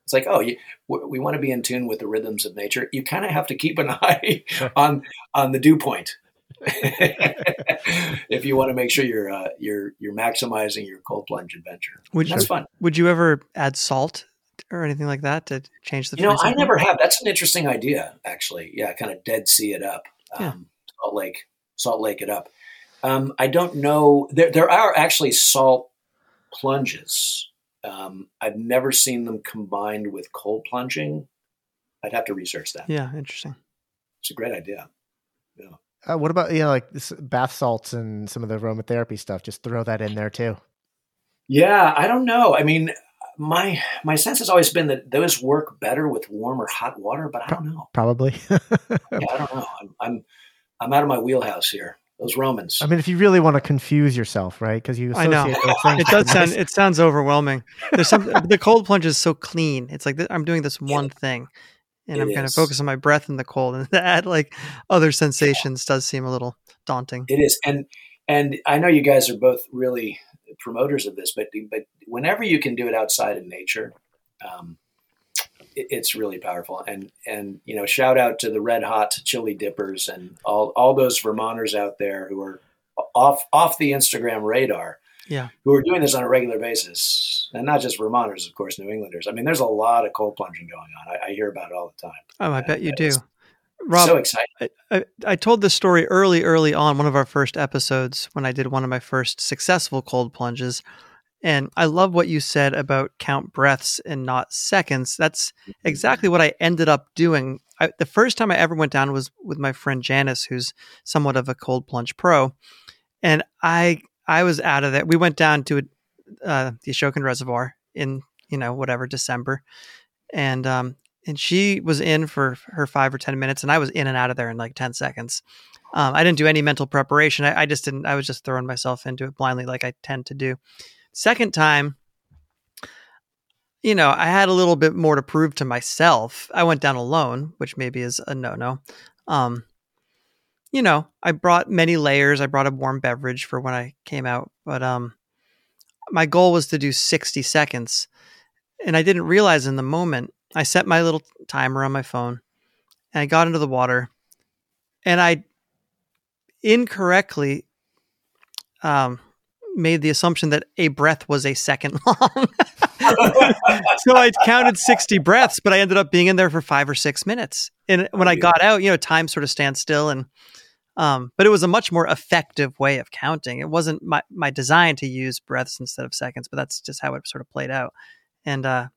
It's like, oh, you, we want to be in tune with the rhythms of nature. You kind of have to keep an eye on on the dew point if you want to make sure you're uh, you're you're maximizing your cold plunge adventure. Would That's you, fun. Would you ever add salt or anything like that to change the? You know, I never have. That's an interesting idea, actually. Yeah, kind of dead sea it up. Um, Yeah. Salt Lake, Salt Lake it up. Um, I don't know. There, there are actually salt plunges. Um, I've never seen them combined with cold plunging. I'd have to research that. Yeah, interesting. It's a great idea. Yeah. Uh, what about you know like this bath salts and some of the aromatherapy stuff? Just throw that in there too. Yeah, I don't know. I mean, my my sense has always been that those work better with warm or hot water, but I don't know. Probably. Yeah, I don't know. I'm I'm, I'm out of my wheelhouse here. Those Romans. I mean, if you really want to confuse yourself, right? Because you I know. associate those things. It does sound. nice- It sounds overwhelming. There's some. the cold plunge is so clean. It's like th- I'm doing this one thing, and It I'm going to focus on my breath in the cold, and that like other sensations does seem a little daunting. It is, and and I know you guys are both really promoters of this, but but whenever you can do it outside in nature, um, it, it's really powerful. And and you know, shout out to the red hot chili dippers and all all those Vermonters out there who are off off the Instagram radar. Yeah. who are doing this on a regular basis, and not just Vermonters, of course, New Englanders. I mean, there's a lot of cold plunging going on. I, I hear about it all the time. Oh, I bet you do. Rob, so exciting. I, I, I told this story early, early on, one of our first episodes when I did one of my first successful cold plunges. And I love what you said about count breaths and not seconds. That's mm-hmm. exactly what I ended up doing. I, the first time I ever went down was with my friend Janice, who's somewhat of a cold plunge pro. And I I was out of there. We went down to uh, the Ashokan Reservoir in, you know, whatever, December. And um, and she was in for her five or ten minutes, and I was in and out of there in like ten seconds. Um, I didn't do any mental preparation. I, I just didn't. I was just throwing myself into it blindly, like I tend to do. Second time, you know, I had a little bit more to prove to myself. I went down alone, which maybe is a no-no. Um, you know, I brought many layers. I brought a warm beverage for when I came out, but um, my goal was to do sixty seconds, and I didn't realize in the moment I set my little timer on my phone and I got into the water and I incorrectly um, made the assumption that a breath was a second long. so I counted 60 breaths, but I ended up being in there for five or six minutes. And when I got out, you know, time sort of stands still and um, but it was a much more effective way of counting. It wasn't my, my design to use breaths instead of seconds, but that's just how it sort of played out. And uh,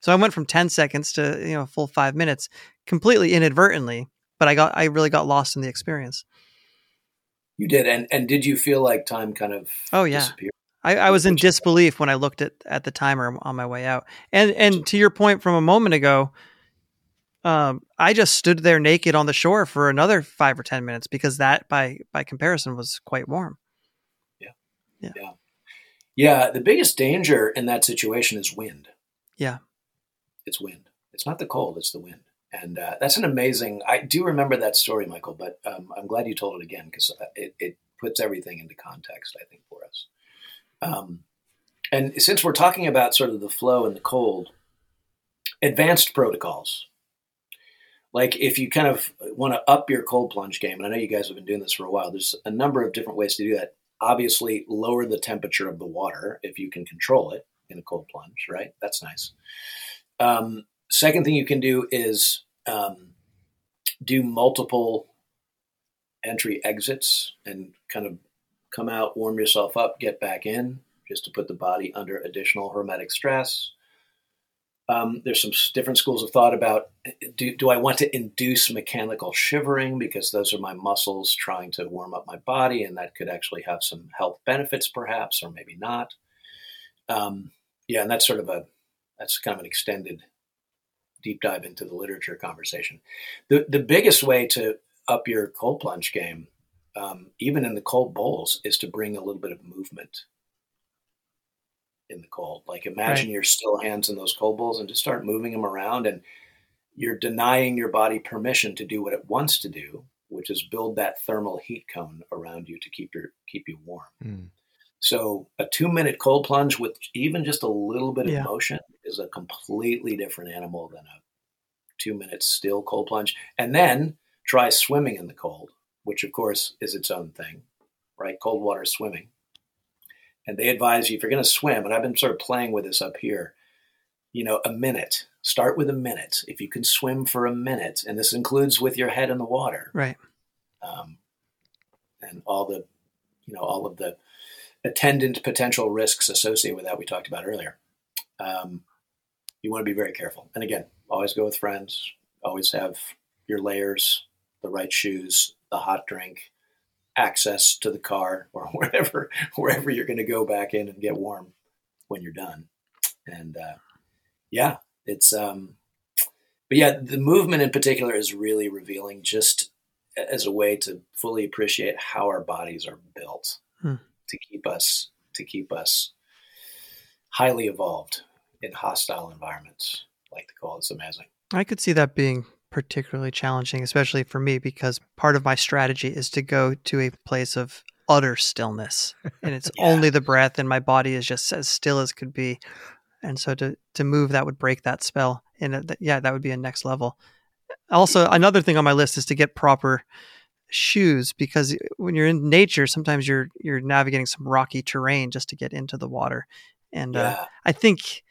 so I went from 10 seconds to, you know, a full five minutes completely inadvertently, but I got, I really got lost in the experience. You did, and and did you feel like time kind of Oh, yeah. disappeared? I, I was in disbelief when I looked at, at the timer on my way out. And, and to your point from a moment ago, um, I just stood there naked on the shore for another five or 10 minutes because that by, by comparison was quite warm. Yeah, yeah, yeah. yeah the biggest danger in that situation is wind. Yeah. It's wind. It's not the cold, it's the wind. And uh, that's an amazing. I do remember that story, Michael, but um, I'm glad you told it again because it, it puts everything into context, I think, for us. Um, and since we're talking about sort of the flow and the cold, advanced protocols. Like if you kind of want to up your cold plunge game, and I know you guys have been doing this for a while, there's a number of different ways to do that. Obviously, lower the temperature of the water if you can control it in a cold plunge, right? That's nice. Um, second thing you can do is um, do multiple entry exits and kind of come out, warm yourself up, get back in, just to put the body under additional hormetic stress. Um, there's some different schools of thought about do, do I want to induce mechanical shivering because those are my muscles trying to warm up my body, and that could actually have some health benefits, perhaps, or maybe not. Um, yeah, and that's sort of a that's kind of an extended deep dive into the literature conversation. The the biggest way to up your cold plunge game um, even in the cold bowls, is to bring a little bit of movement in the cold. Like imagine right. your still hands in those cold bowls and just start moving them around, and you're denying your body permission to do what it wants to do, which is build that thermal heat cone around you to keep your keep you warm. Mm. So a two minute cold plunge with even just a little bit of yeah. motion is a completely different animal than a two minute still cold plunge. And then try swimming in the cold, which of course is its own thing, right? Cold water swimming. And they advise you if you're going to swim, and I've been sort of playing with this up here, you know, a minute. Start with a minute. If you can swim for a minute, and this includes with your head in the water, right? Um, and all the, you know, all of the attendant potential risks associated with that we talked about earlier. Um, you want to be very careful. And again, always go with friends. Always have your layers, the right shoes, the hot drink, access to the car or wherever wherever you're going to go back in and get warm when you're done. And uh, yeah, it's um, but yeah, the movement in particular is really revealing. Just as a way to fully appreciate how our bodies are built. Hmm to keep us to keep us highly evolved in hostile environments like the cold. It's amazing. I could see that being particularly challenging, especially for me, because part of my strategy is to go to a place of utter stillness, and it's yeah. only the breath, and my body is just as still as could be. And so to to move that would break that spell, and uh, yeah, that would be a next level. Also, another thing on my list is to get proper shoes because when you're in nature, sometimes you're you're navigating some rocky terrain just to get into the water. And uh, yeah. uh, I think,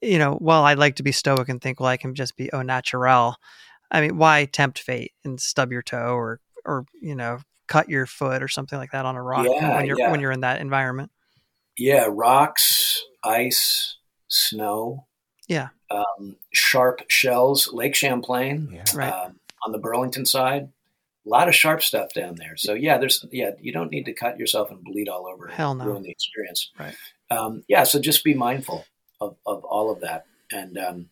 you know, while I like to be stoic and think, well, I can just be au naturel. I mean, why tempt fate and stub your toe or or you know cut your foot or something like that on a rock yeah, when you're yeah. when you're in that environment? Yeah, rocks, ice, snow. Yeah. Um, sharp shells, Lake Champlain, yeah. right. Um, on the Burlington side a lot of sharp stuff down there. So yeah, there's yeah, you don't need to cut yourself and bleed all over Hell no. ruin the experience. Right. Um, yeah, so just be mindful of, of all of that. And um,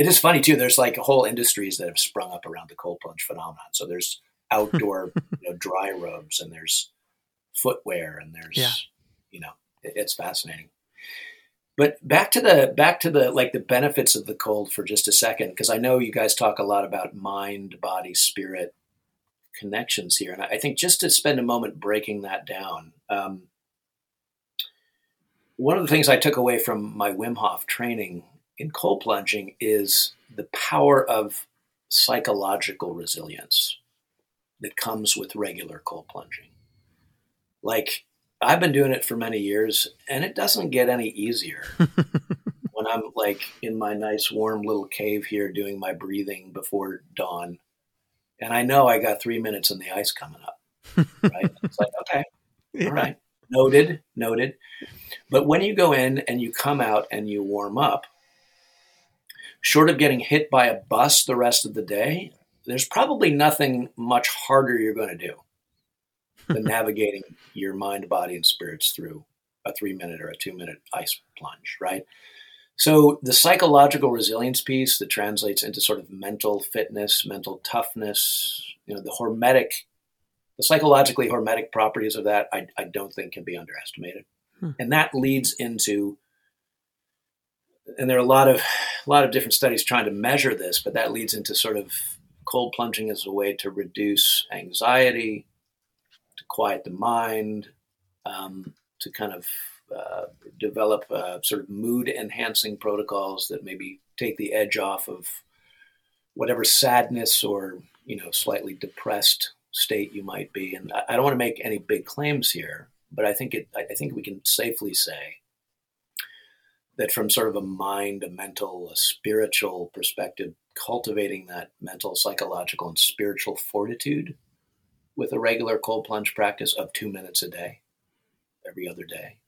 it is funny too. There's like whole industries that have sprung up around the cold plunge phenomenon. So there's outdoor you know, dry robes and there's footwear and there's yeah. you know it, it's fascinating. But back to the back to the like the benefits of the cold for just a second because I know you guys talk a lot about mind, body, spirit connections here. And I think just to spend a moment breaking that down, um, one of the things I took away from my Wim Hof training in cold plunging is the power of psychological resilience that comes with regular cold plunging. Like, I've been doing it for many years and it doesn't get any easier. when I'm like in my nice warm little cave here doing my breathing before dawn and I know I got three minutes in the ice coming up. Right? it's like, okay, yeah. all right, noted, noted. But when you go in and you come out and you warm up, short of getting hit by a bus the rest of the day, there's probably nothing much harder you're going to do than navigating your mind, body, and spirits through a three minute or a two minute ice plunge, right? So the psychological resilience piece that translates into sort of mental fitness, mental toughness, you know, the hormetic, the psychologically hormetic properties of that, I, I don't think can be underestimated. Hmm. And that leads into, and there are a lot of a lot of different studies trying to measure this, but that leads into sort of cold plunging as a way to reduce anxiety, to quiet the mind, um, to kind of uh, develop uh, sort of mood enhancing protocols that maybe take the edge off of whatever sadness or you know slightly depressed state you might be. And I, I don't want to make any big claims here, but I think it I think we can safely say that from sort of a mind, a mental, a spiritual perspective, cultivating that mental, psychological, and spiritual fortitude with a regular cold plunge practice of two minutes a day, every other day,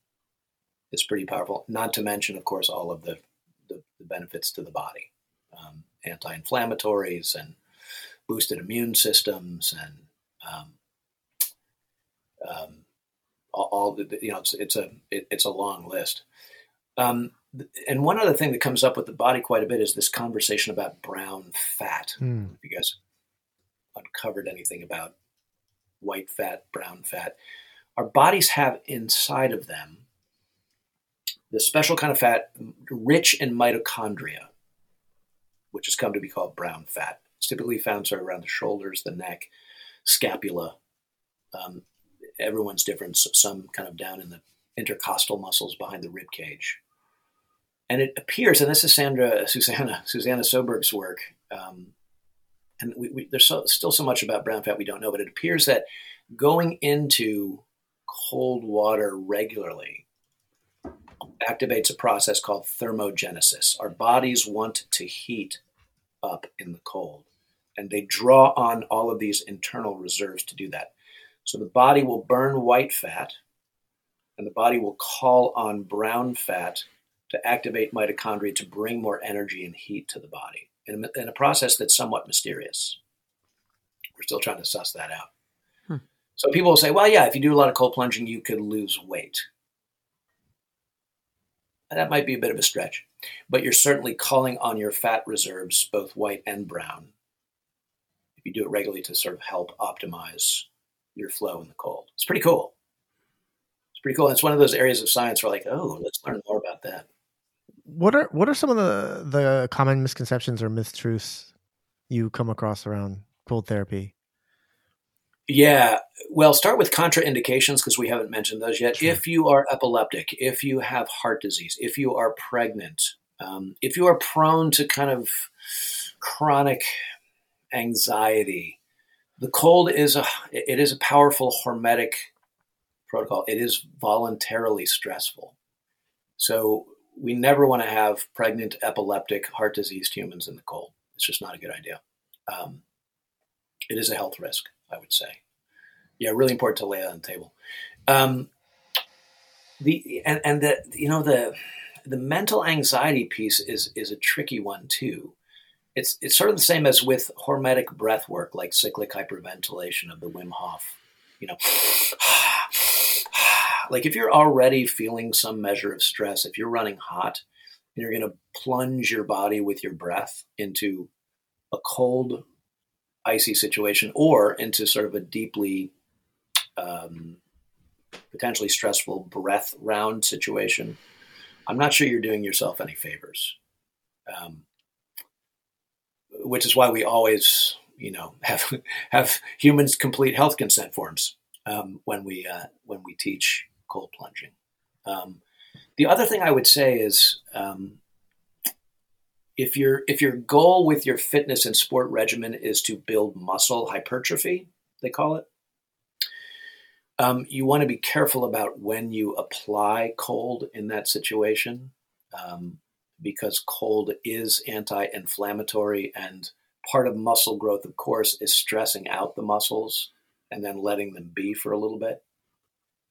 is pretty powerful. Not to mention, of course, all of the, the, the benefits to the body, um, anti-inflammatories and boosted immune systems and um, um, all, all, the, you know, it's, it's a it, it's a long list. Um, and one other thing that comes up with the body quite a bit is this conversation about brown fat. Mm. If you guys uncovered anything about white fat, brown fat. Our bodies have inside of them the special kind of fat rich in mitochondria, which has come to be called brown fat. It's typically found sort of around the shoulders, the neck, scapula. Um, everyone's different. So some kind of down in the intercostal muscles behind the rib cage. And it appears, and this is Sandra Susanna Susanna Soberg's work, um, and we, we, there's so, still so much about brown fat we don't know, but it appears that going into cold water regularly activates a process called thermogenesis. Our bodies want to heat up in the cold, and they draw on all of these internal reserves to do that. So the body will burn white fat, and the body will call on brown fat to activate mitochondria to bring more energy and heat to the body in a, in a process that's somewhat mysterious. We're still trying to suss that out. Hmm. So people will say, well, yeah, if you do a lot of cold plunging, you could lose weight. And that might be a bit of a stretch, but you're certainly calling on your fat reserves, both white and brown, if you do it regularly to sort of help optimize your flow in the cold. It's pretty cool. It's pretty cool. it's one of those areas of science where like, oh, let's learn more about that. What are what are some of the the common misconceptions or mistruths you come across around cold therapy? Yeah, well, start with contraindications because we haven't mentioned those yet. Sure. If you are epileptic, if you have heart disease, if you are pregnant, um, if you are prone to kind of chronic anxiety, the cold is a it is a powerful hormetic protocol. It is voluntarily stressful, so we never want to have pregnant, epileptic, heart diseased humans in the cold. It's just not a good idea. Um, it is a health risk, I would say. Yeah, really important to lay that on the table. Um, the and, and the you know the the mental anxiety piece is is a tricky one too. It's it's sort of the same as with hormetic breath work, like cyclic hyperventilation of the Wim Hof. You know, like if you're already feeling some measure of stress, if you're running hot, and you're going to plunge your body with your breath into a cold, icy situation or into sort of a deeply um, potentially stressful breath round situation, I'm not sure you're doing yourself any favors. Um, which is why we always, you know, have have humans complete health consent forms um, when we uh, when we teach cold plunging. Um, the other thing I would say is um, if your if your goal with your fitness and sport regimen is to build muscle hypertrophy, they call it, um, you want to be careful about when you apply cold in that situation, um, because cold is anti-inflammatory, and part of muscle growth, of course, is stressing out the muscles and then letting them be for a little bit.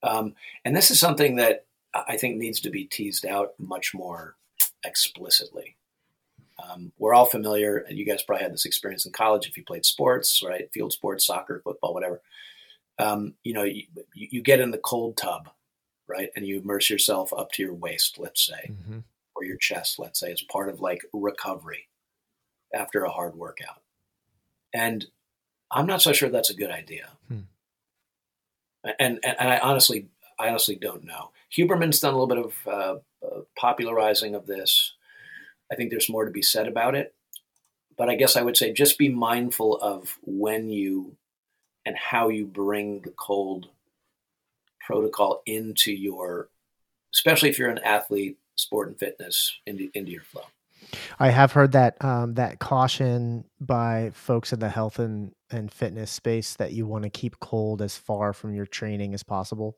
Um, and this is something that I think needs to be teased out much more explicitly. Um, we're all familiar, and you guys probably had this experience in college if you played sports, right? Field sports, soccer, football, whatever. Um, you know, you, you, get in the cold tub, right? And you immerse yourself up to your waist, let's say, mm-hmm. or your chest, let's say, as part of like recovery after a hard workout. And I'm not so sure that's a good idea. Hmm. And, and, and I honestly, I honestly don't know. Huberman's done a little bit of uh, uh, popularizing of this. I think there's more to be said about it. But I guess I would say just be mindful of when you and how you bring the cold protocol into your, especially if you're an athlete, sport and fitness, into, into your flow. I have heard that um, that caution by folks in the health and, and fitness space that you want to keep cold as far from your training as possible,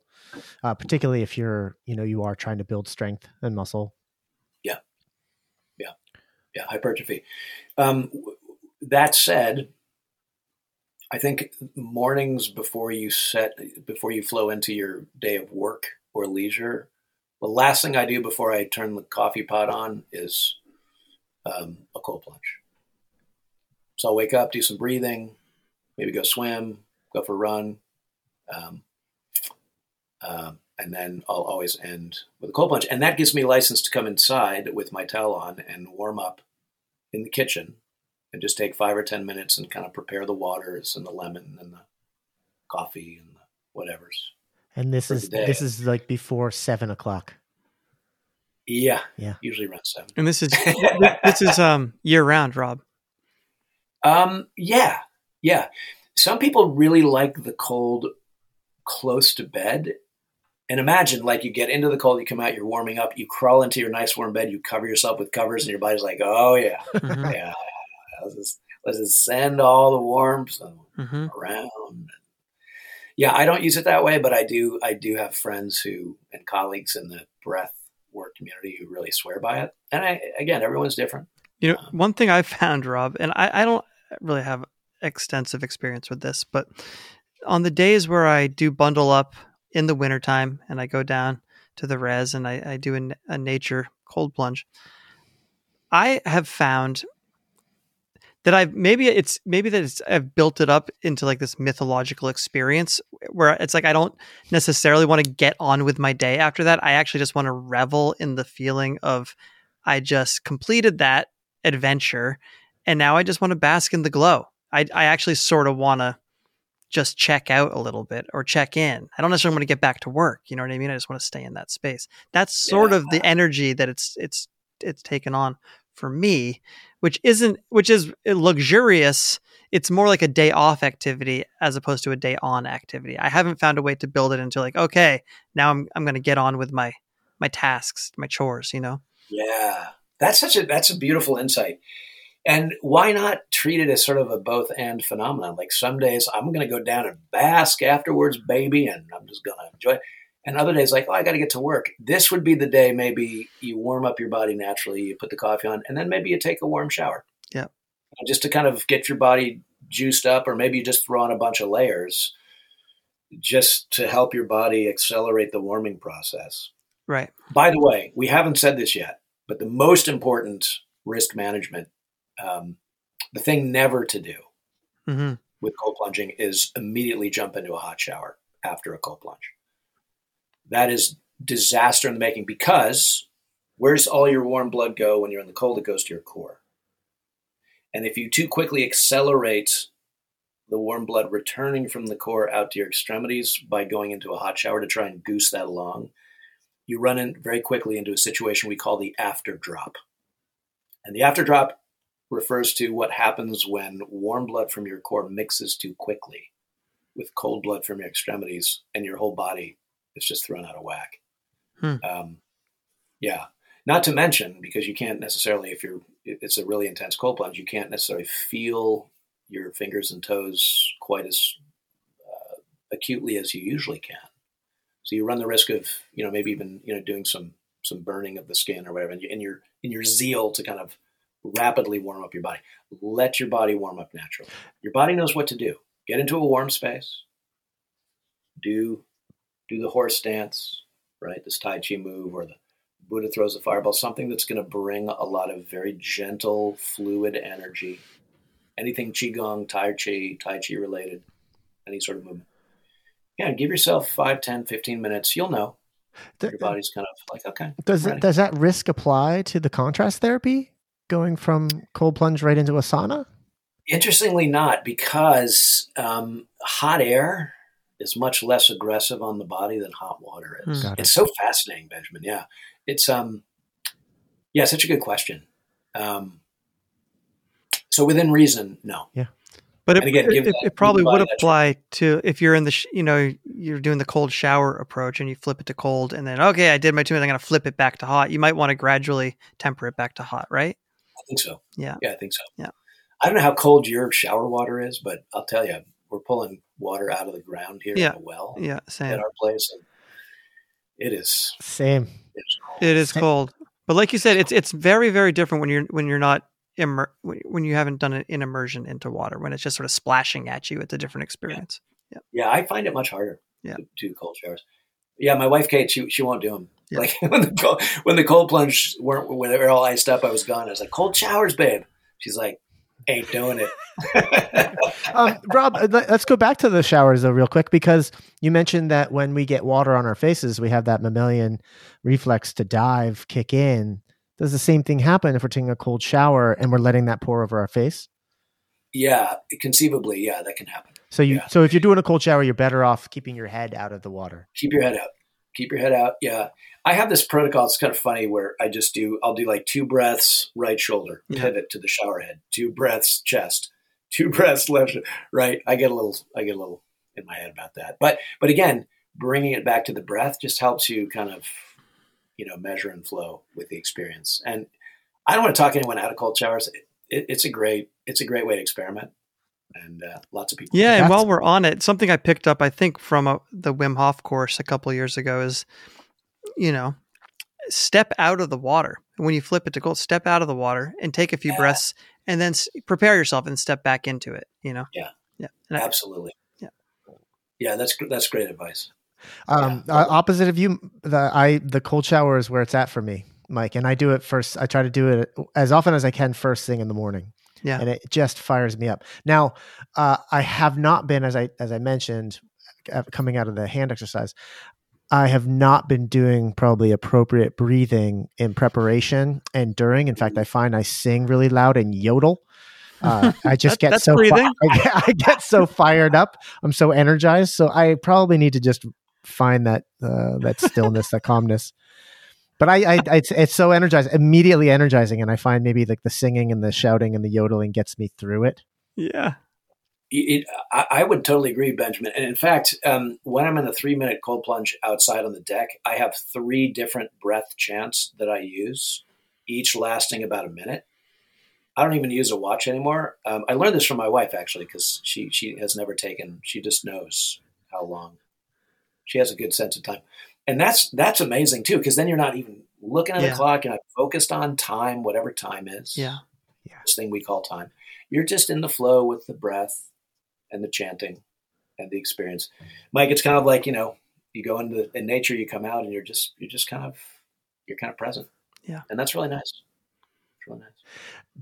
uh, particularly if you're you know you are trying to build strength and muscle. Yeah, yeah, yeah. Hypertrophy. Um, that said, I think mornings before you set before you flow into your day of work or leisure, the last thing I do before I turn the coffee pot on is um, a cold plunge. So I'll wake up, do some breathing, maybe go swim, go for a run, um, uh, and then I'll always end with a cold plunge. And that gives me license to come inside with my towel on and warm up in the kitchen and just take five or ten minutes and kind of prepare the waters and the lemon and the coffee and the whatever's. And this is this is like before seven o'clock. Yeah, Yeah. usually around seven. And this is this is um year round, Rob. Um, yeah, yeah. Some people really like the cold close to bed. And imagine, like, you get into the cold, you come out, you're warming up, you crawl into your nice warm bed, you cover yourself with covers, and your body's like, oh, yeah, Mhm, yeah. Let's just, let's just send all the warmth mhm. around. Yeah, I don't use it that way, but I do. I do have friends who and colleagues in the breath work community who really swear by it. And I, again, everyone's different. You know, one thing I've found, Rob, and I, I don't really have extensive experience with this, but on the days where I do bundle up in the wintertime and I go down to the res and I, I do a, a nature cold plunge, I have found that I've maybe it's maybe that it's I've built it up into like this mythological experience where it's like I don't necessarily want to get on with my day after that. I actually just want to revel in the feeling of I just completed that adventure and now I just want to bask in the glow. I I actually sort of want to just check out a little bit or check in. I don't necessarily want to get back to work. You know what I mean? I just want to stay in that space. That's sort Yeah. of the energy that it's it's it's taken on for me, which isn't which is luxurious. It's more like a day off activity as opposed to a day on activity. I haven't found a way to build it into like, okay, now I'm I'm going to get on with my my tasks, my chores, you know. Yeah, that's such a that's a beautiful insight. And why not treat it as sort of a both and phenomenon? Like some days I'm going to go down and bask afterwards, baby, and I'm just going to enjoy. it. And other days, like, oh, I got to get to work. This would be the day maybe you warm up your body naturally, you put the coffee on, and then maybe you take a warm shower. Yeah. Just to kind of get your body juiced up, or maybe you just throw on a bunch of layers just to help your body accelerate the warming process. Right. By the way, we haven't said this yet, but the most important risk management, um, the thing never to do hmm with cold plunging is immediately jump into a hot shower after a cold plunge. That is disaster in the making because where's all your warm blood go when you're in the cold? It goes to your core. And if you too quickly accelerate the warm blood returning from the core out to your extremities by going into a hot shower to try and goose that along, you run in very quickly into a situation we call the after drop. And the after drop refers to what happens when warm blood from your core mixes too quickly with cold blood from your extremities and your whole body is just thrown out of whack. Hmm. Um, yeah. Not to mention, because you can't necessarily, if you're, it's a really intense cold plunge, you can't necessarily feel your fingers and toes quite as uh, acutely as you usually can. So you run the risk of, you know, maybe even, you know, doing some some burning of the skin or whatever, and you- in your in your zeal to kind of rapidly warm up your body. Let your body warm up naturally. Your body knows what to do. Get into a warm space. Do do the horse dance, right? This Tai Chi move or the Buddha throws a fireball, something that's going to bring a lot of very gentle, fluid energy. Anything Qigong, Tai Chi, Tai Chi related, any sort of movement. Yeah, give yourself 5, 10, 15 minutes. You'll know. Your body's kind of like, okay. Does does that risk apply to the contrast therapy going from cold plunge right into a sauna? Interestingly, not because um, hot air is much less aggressive on the body than hot water is. Hmm. Got it. It's so fascinating, Benjamin. Yeah, it's um, yeah, such a good question. Um, so within reason, no. Yeah. But it, again, it, that- it probably would apply to if you're in the, sh- you know, you're doing the cold shower approach and you flip it to cold and then, okay, I did my two minutes, I'm going to flip it back to hot. You might want to gradually temper it back to hot, right? I think so. Yeah. yeah, I think so. Yeah. I don't know how cold your shower water is, but I'll tell you, we're pulling water out of the ground here Yeah. in a well Yeah, same. at our place, and it is. Same. It's cold. It is Same. cold. But like you said, it's it's very very different when you're when you're not immer- when when you haven't done an in immersion into water when it's just sort of splashing at you. It's a different experience. Yeah, yeah, I find it much harder. Yeah. to do cold showers. Yeah, my wife Kate, she she won't do them. Yeah. Like when the cold, when the cold plunge weren't when they were all iced up, I was gone. I was like, cold showers, babe. She's like, ain't doing it. um, Rob, uh, let- let's go back to the showers though, real quick, because you mentioned that when we get water on our faces, we have that mammalian reflex to dive kick in. Does the same thing happen if we're taking a cold shower and we're letting that pour over our face? yeah, conceivably, yeah, that can happen. So you Yeah. so if you're doing a cold shower, you're better off keeping your head out of the water. keep your head out. Keep your head out. Yeah. I have this protocol. It's kind of funny where I just do, I'll do like two breaths, right shoulder, Yeah. pivot to the shower head, two breaths, chest, two breaths, left, right. I get a little, I get a little in my head about that. But, but again, bringing it back to the breath just helps you kind of, you know, measure and flow with the experience. And I don't want to talk anyone out of cold showers. It, it, it's a great, it's a great way to experiment. And uh, lots of people. Yeah, and while we're on it, something I picked up, I think, from a, the Wim Hof course a couple of years ago is, you know, step out of the water. When you flip it to cold, step out of the water and take a few Yeah. breaths, and then s- prepare yourself and step back into it. You know. Yeah. Yeah. And I- Absolutely. Yeah. Yeah. That's, that's great advice. Um, Yeah. uh, opposite of you, the I the cold shower is where it's at for me, Mike. And I do it first. I try to do it as often as I can first thing in the morning. Yeah. and it just fires me up. Now, uh, I have not been as I as I mentioned, uh, coming out of the hand exercise. I have not been doing probably appropriate breathing in preparation and during. In fact, I find I sing really loud and yodel. Uh, I just That- get so fi- I, get, I get so fired up. I'm so energized. So I probably need to just find that uh, that stillness, that calmness. But I, I it's, it's so energizing, immediately energizing, and I find maybe like the singing and the shouting and the yodeling gets me through it. yeah. It, I, I would totally agree, Benjamin. And in fact, um, when I'm in a three minute cold plunge outside on the deck, I have three different breath chants that I use, each lasting about a minute. I don't even use a watch anymore. Um, I learned this from my wife actually, because she she has never taken. She just knows how long. She has a good sense of time, and that's that's amazing too, because then you're not even looking at Yeah. the clock. You're focused on time, whatever time is Yeah. this thing we call time. You're just in the flow with the breath and the chanting and the experience. Mike, it's kind of like, you know, you go into in nature, you come out and you're just you're just kind of you're kind of present. Yeah. And that's really nice. It's really nice.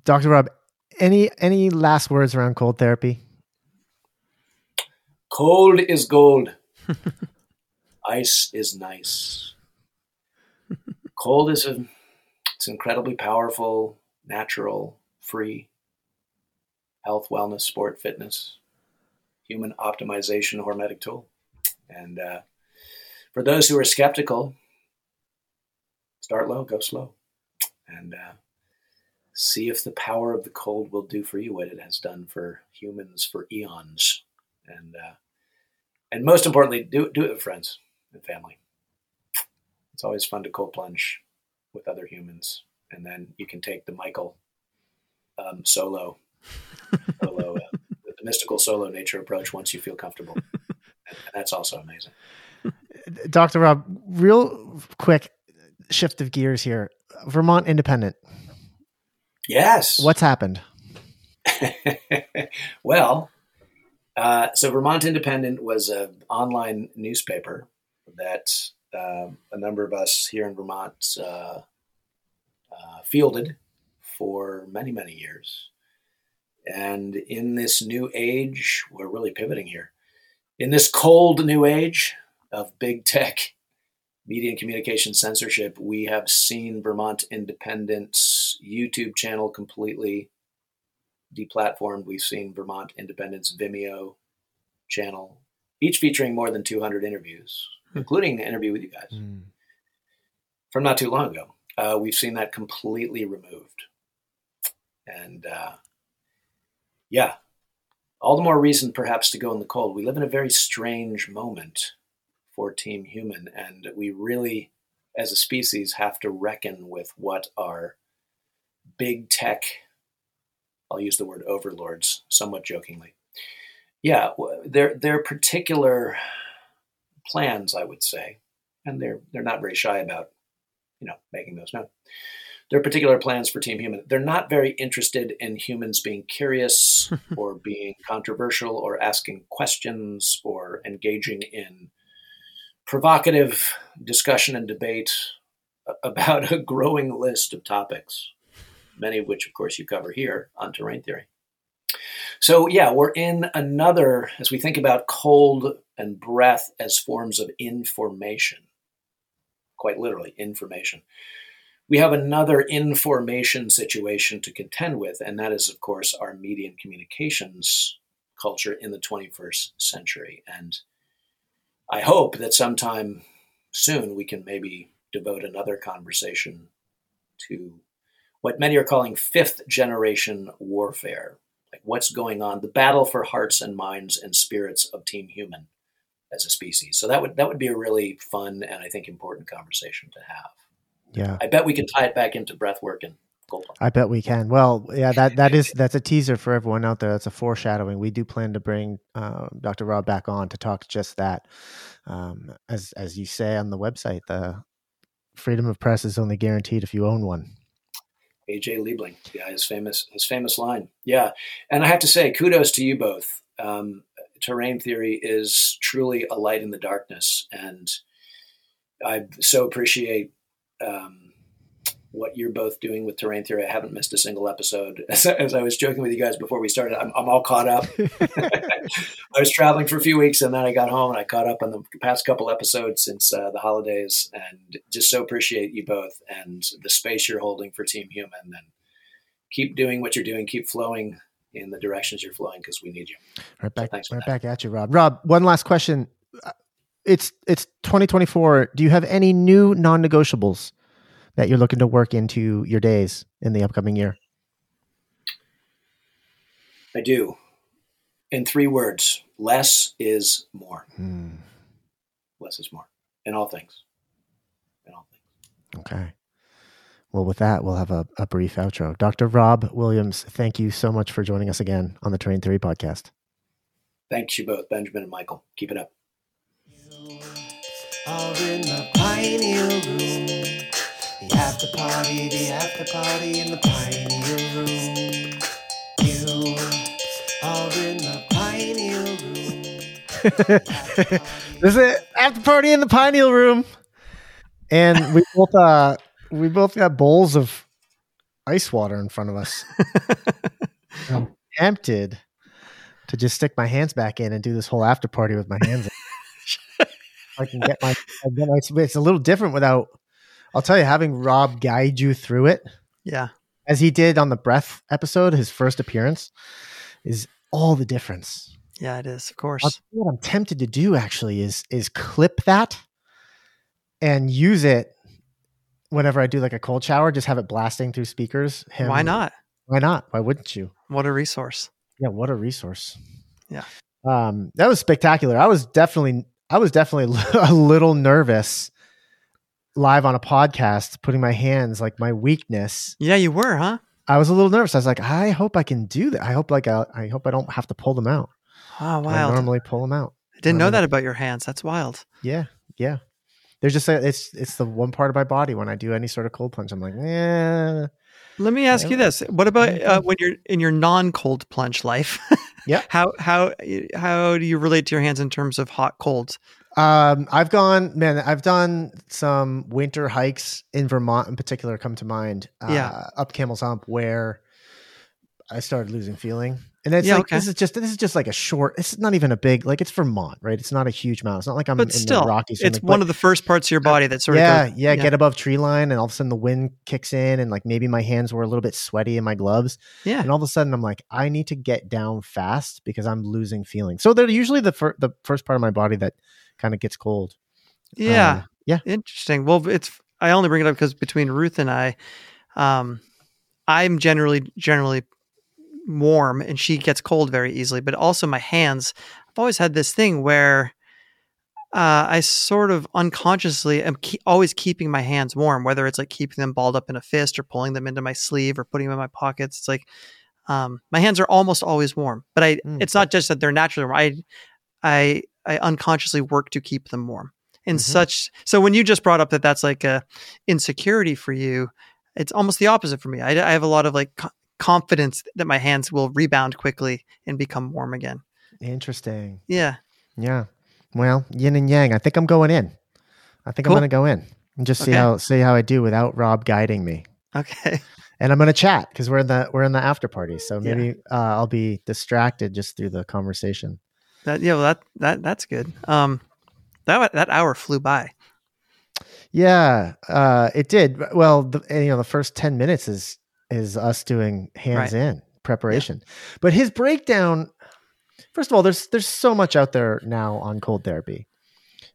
Dr. Rob, any any last words around cold therapy? Cold is gold. Ice is nice. Cold is a it's incredibly powerful, natural, free health, wellness, sport, fitness, human optimization hormetic tool. And uh, for those who are skeptical, start low, go slow, and uh, see if the power of the cold will do for you what it has done for humans for eons. And uh, and most importantly, do do it with friends and family. It's always fun to cold plunge with other humans, and then you can take the Michael um, solo, solo uh, the mystical solo nature approach once you feel comfortable, and, that's also amazing. Dr. Rob, real quick shift of gears here. Vermont Independent. Yes. What's happened? well, uh, so Vermont Independent was an online newspaper that uh, a number of us here in Vermont uh, uh, fielded for many, many years. And in this new age, we're really pivoting here. In this cold new age of big tech, media and communication censorship, we have seen Vermont Independent's YouTube channel completely deplatformed. We've seen Vermont Independent's Vimeo channel, each featuring more than 200 interviews, including an interview with you guys from not too long ago. Uh, we've seen that completely removed. And uh, yeah, all the more reason perhaps to go in the cold. We live in a very strange moment for Team Human, and we really, as a species, have to reckon with what our big tech, I'll use the word overlords somewhat jokingly. Yeah, their their particular plans, I would say, and they're they're not very shy about, you know, making those known. Their particular plans for Team Human. They're not very interested in humans being curious or being controversial or asking questions or engaging in provocative discussion and debate about a growing list of topics, many of which, of course, you cover here on terrain theory. So, yeah, we're in another, as we think about cold and breath as forms of information, quite literally, information. We have another information situation to contend with, and that is, of course, our media and communications culture in the 21st century. And I hope that sometime soon we can maybe devote another conversation to what many are calling fifth generation warfare. Like what's going on, the battle for hearts and minds and spirits of Team Human as a species. So that would that would be a really fun and I think important conversation to have. Yeah. I bet we can tie it back into breath work and gold. I bet we can. Well, yeah, that that is that's a teaser for everyone out there. That's a foreshadowing. We do plan to bring uh, Dr. Rob back on to talk just that. Um, as as you say on the website, the freedom of press is only guaranteed if you own one. AJ Liebling, yeah, his famous his famous line, yeah. And I have to say, kudos to you both. Um, terrain theory is truly a light in the darkness, and I so appreciate um, what you're both doing with terrain theory. I haven't missed a single episode. As, as I was joking with you guys before we started, I'm, I'm all caught up. I was traveling for a few weeks, and then I got home and I caught up on the past couple episodes since uh, the holidays, and just so appreciate you both and the space you're holding for Team Human. And keep doing what you're doing, keep flowing in the directions you're flowing because we need you. Right back, so right back at you, Rob. Rob, one last question. It's it's 2024. Do you have any new non-negotiables that you're looking to work into your days in the upcoming year? I do. In three words, less is more. Hmm. Less is more in all things. In all things. Okay. Well, with that, we'll have a, a brief outro. Dr. Rob Williams, thank you so much for joining us again on the Terrain Theory podcast. Thanks you both, Benjamin and Michael. Keep it up. After party, the after party in the pioneer room. You are in the pioneer room. this is it. After party in the Pineal Room. And we both uh we both got bowls of ice water in front of us. I'm tempted to just stick my hands back in and do this whole after party with my hands. I can get my, I get my. It's a little different without. I'll tell you, having Rob guide you through it, Yeah. as he did on the breath episode, his first appearance, is all the difference. Yeah, it is. Of course. what I'm tempted to do actually is is clip that and use it whenever I do like a cold shower. Just have it blasting through speakers. Him- Why not? Why not? Why wouldn't you? What a resource. Yeah, what a resource. Yeah. Um, that was spectacular. I was definitely, I was definitely a little nervous live on a podcast, putting my hands like my weakness. Yeah, you were, huh? I was a little nervous. I was like, I hope I can do that. I hope like I, I hope I don't have to pull them out. Oh, I normally pull them out. I didn't know that about your hands. That's wild. Yeah, yeah. There's just a, it's it's the one part of my body when I do any sort of cold plunge. I'm like, yeah, Let me ask you this: What about mm-hmm. uh, when you're in your non-cold plunge life? Yeah. How how how do you relate to your hands in terms of hot colds? Um, I've gone, man. I've done some winter hikes in Vermont, in particular, come to mind. Uh, Yeah. up Camel's Hump, where I started losing feeling, and it's Yeah, like okay. this is just this is just like a short. It's not even a big like it's Vermont, right? It's not a huge mountain. It's not like I'm But in still, the Rockies. It's one of the first parts of your body that sort yeah, of goes, yeah, get above tree line, and all of a sudden the wind kicks in, and like maybe my hands were a little bit sweaty in my gloves, yeah. and all of a sudden I'm like, I need to get down fast because I'm losing feeling. So they're usually the fir- the first part of my body that kind of gets cold. Yeah. Um, yeah. Interesting. Well, it's I only bring it up because between Ruth and I, um, I'm generally generally warm, and she gets cold very easily. But also my hands, I've always had this thing where uh, I sort of unconsciously am ke- always keeping my hands warm, whether it's like keeping them balled up in a fist or pulling them into my sleeve or putting them in my pockets. It's like um, my hands are almost always warm, but I Mm. it's not just that they're naturally warm. I I I unconsciously work to keep them warm. In Mhm. such so when you just brought up that that's like a insecurity for you, it's almost the opposite for me. I, I have a lot of like co- confidence that my hands will rebound quickly and become warm again. Interesting. Yeah. Yeah. Well, yin and yang. I think I'm going in. I think Cool. I'm going to go in and just see Okay. how see how I do without Rob guiding me. Okay. And I'm going to chat because we're in the we're in the after party. So Yeah. maybe uh, I'll be distracted just through the conversation. That yeah, well, that that that's good. Um, that that hour flew by. Yeah, uh, it did. Well, the, you know, the first ten minutes is is us doing hands Right. in preparation, but his breakdown. first of all, there's there's so much out there now on cold therapy.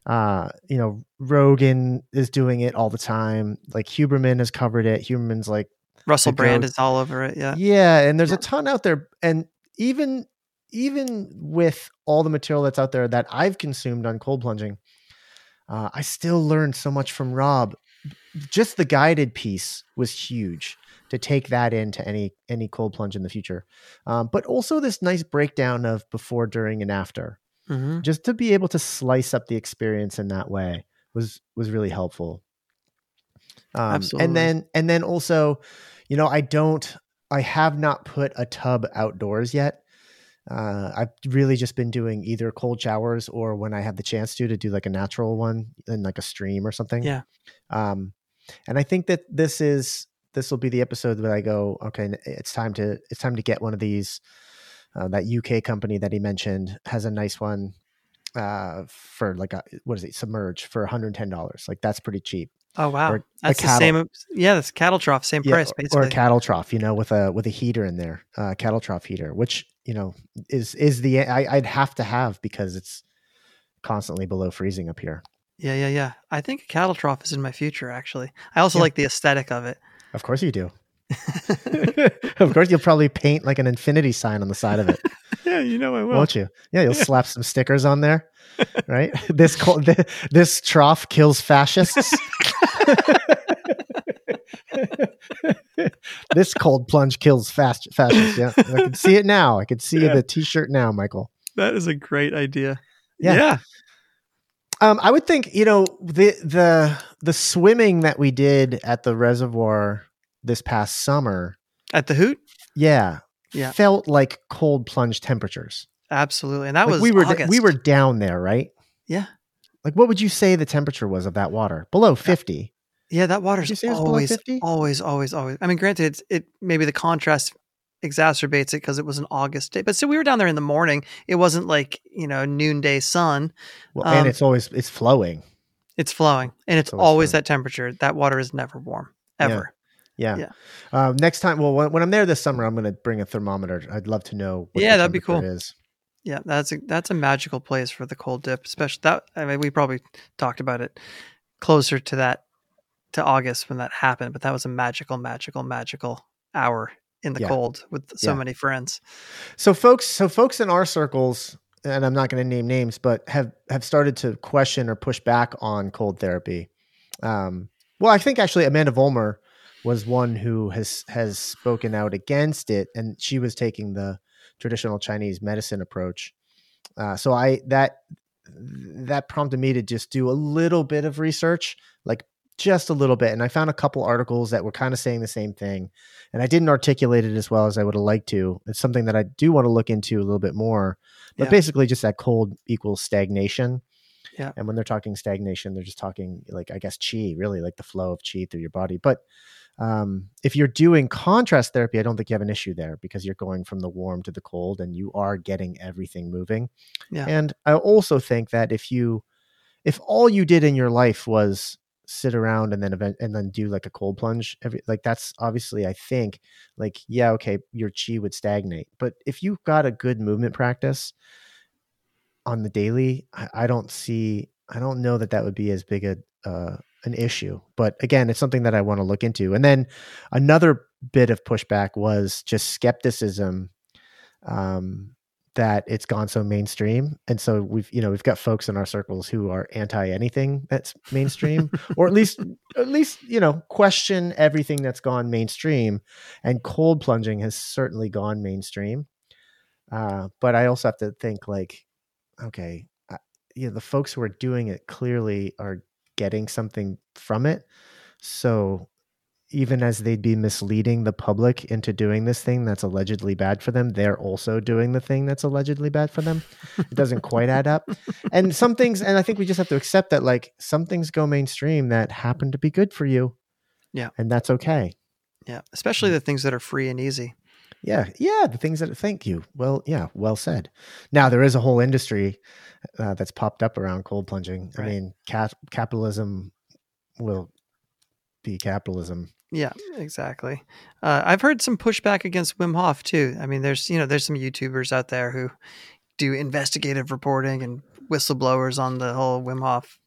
Uh, you know, Rogan is doing it all the time. Like Huberman has covered it. Huberman's like, Russell Brand goat- is all over it. Yeah. yeah, and there's a ton out there. And even even with all the material that's out there that I've consumed on cold plunging, uh, I still learned so much from Rob. Just the guided piece was huge to take that into any any cold plunge in the future. Um, but also this nice breakdown of before, during, and after hmm just to be able to slice up the experience in that way was was really helpful um, Absolutely. and then and then also you know i don't i have not put a tub outdoors yet uh, I've really just been doing either cold showers or when I have the chance to to do like a natural one in like a stream or something. Yeah. Um, and I think that this is this will be the episode that I go, okay, it's time to it's time to get one of these. Uh, that UK company that he mentioned has a nice one uh, for like a what is it submerge for 110 dollars like that's pretty cheap Oh wow, Or a that's the cattle- same. Yeah, that's cattle trough, same Yeah, price basically. or a cattle trough you know with a with a heater in there uh cattle trough heater which you know is is the I, i'd have to have because it's constantly below freezing up here yeah, yeah, yeah. I think a cattle trough is in my future. Actually, I also Yeah. like the aesthetic of it. of course you do of course you'll probably paint like an infinity sign on the side of it yeah, you know I will. Won't you yeah you'll slap some stickers on there right this cold this trough kills fascists this cold plunge kills fast fascists yeah i can see it now i can see Yeah. the t-shirt now michael That is a great idea. Yeah. yeah. um i would think you know the the the swimming that we did at the reservoir this past summer At the Hoot, yeah Yeah. felt like cold plunge temperatures absolutely, and that Like, was we were August. we were down there right Yeah. like what would you say the temperature was of that water below 50 Yeah, that water's you say it was below always, always, always, always. I mean, granted, it's, it maybe the contrast exacerbates it because it was an August day, but so we were down there in the morning. It wasn't like you know noonday sun. well Um, and it's always it's flowing It's flowing, and it's It's always that temperature. That water is never warm ever. yeah, Yeah. Um, next time well when, when i'm there this summer i'm going to bring a thermometer i'd love to know what Yeah, that'd be cool. is. Yeah, that's a that's a magical place for the cold dip, especially that. I mean, we probably talked about it closer to that to August when that happened, but that was a magical, magical, magical hour in the Yeah. cold with so Yeah. many friends. So folks, so folks in our circles, and I'm not going to name names, but have have started to question or push back on cold therapy. Um, well, I think actually Amanda Volmer was one who has has spoken out against it, and she was taking the traditional Chinese medicine approach. Uh, so I that that prompted me to just do a little bit of research, like just a little bit, and I found a couple articles that were kind of saying the same thing and I didn't articulate it as well as I would have liked to. It's something that I do want to look into a little bit more. But Yeah. basically, just that cold equals stagnation. Yeah. And when they're talking stagnation, they're just talking like I guess chi, really like the flow of chi through your body. But um, if you're doing contrast therapy, I don't think you have an issue there because you're going from the warm to the cold, and you are getting everything moving. Yeah. And I also think that if you, if all you did in your life was sit around and then event and then do like a cold plunge every like that's obviously i think like yeah okay your chi would stagnate but if you've got a good movement practice on the daily i, I don't see i don't know that that would be as big a uh, an issue but again it's something that i want to look into and then another bit of pushback was just skepticism um that it's gone so mainstream and so we've you know we've got folks in our circles who are anti anything that's mainstream or at least at least you know question everything that's gone mainstream and cold plunging has certainly gone mainstream. Uh, but i also have to think like okay I, you know the folks who are doing it clearly are getting something from it. So even as they'd be misleading the public into doing this thing that's allegedly bad for them, they're also doing the thing that's allegedly bad for them. It doesn't quite add up. And some things, and I think we just have to accept that, like, some things go mainstream that happen to be good for you. Yeah. And that's okay. Yeah, especially the things that are free and easy. Yeah. Yeah. The things that, thank you. Well, yeah, well said. Now, there is a whole industry uh, that's popped up around cold plunging. I mean, cap- capitalism will be capitalism. Yeah, exactly. Uh, I've heard some pushback against Wim Hof too. I mean, there's you know there's some YouTubers out there who do investigative reporting and whistleblowers on the whole Wim Hof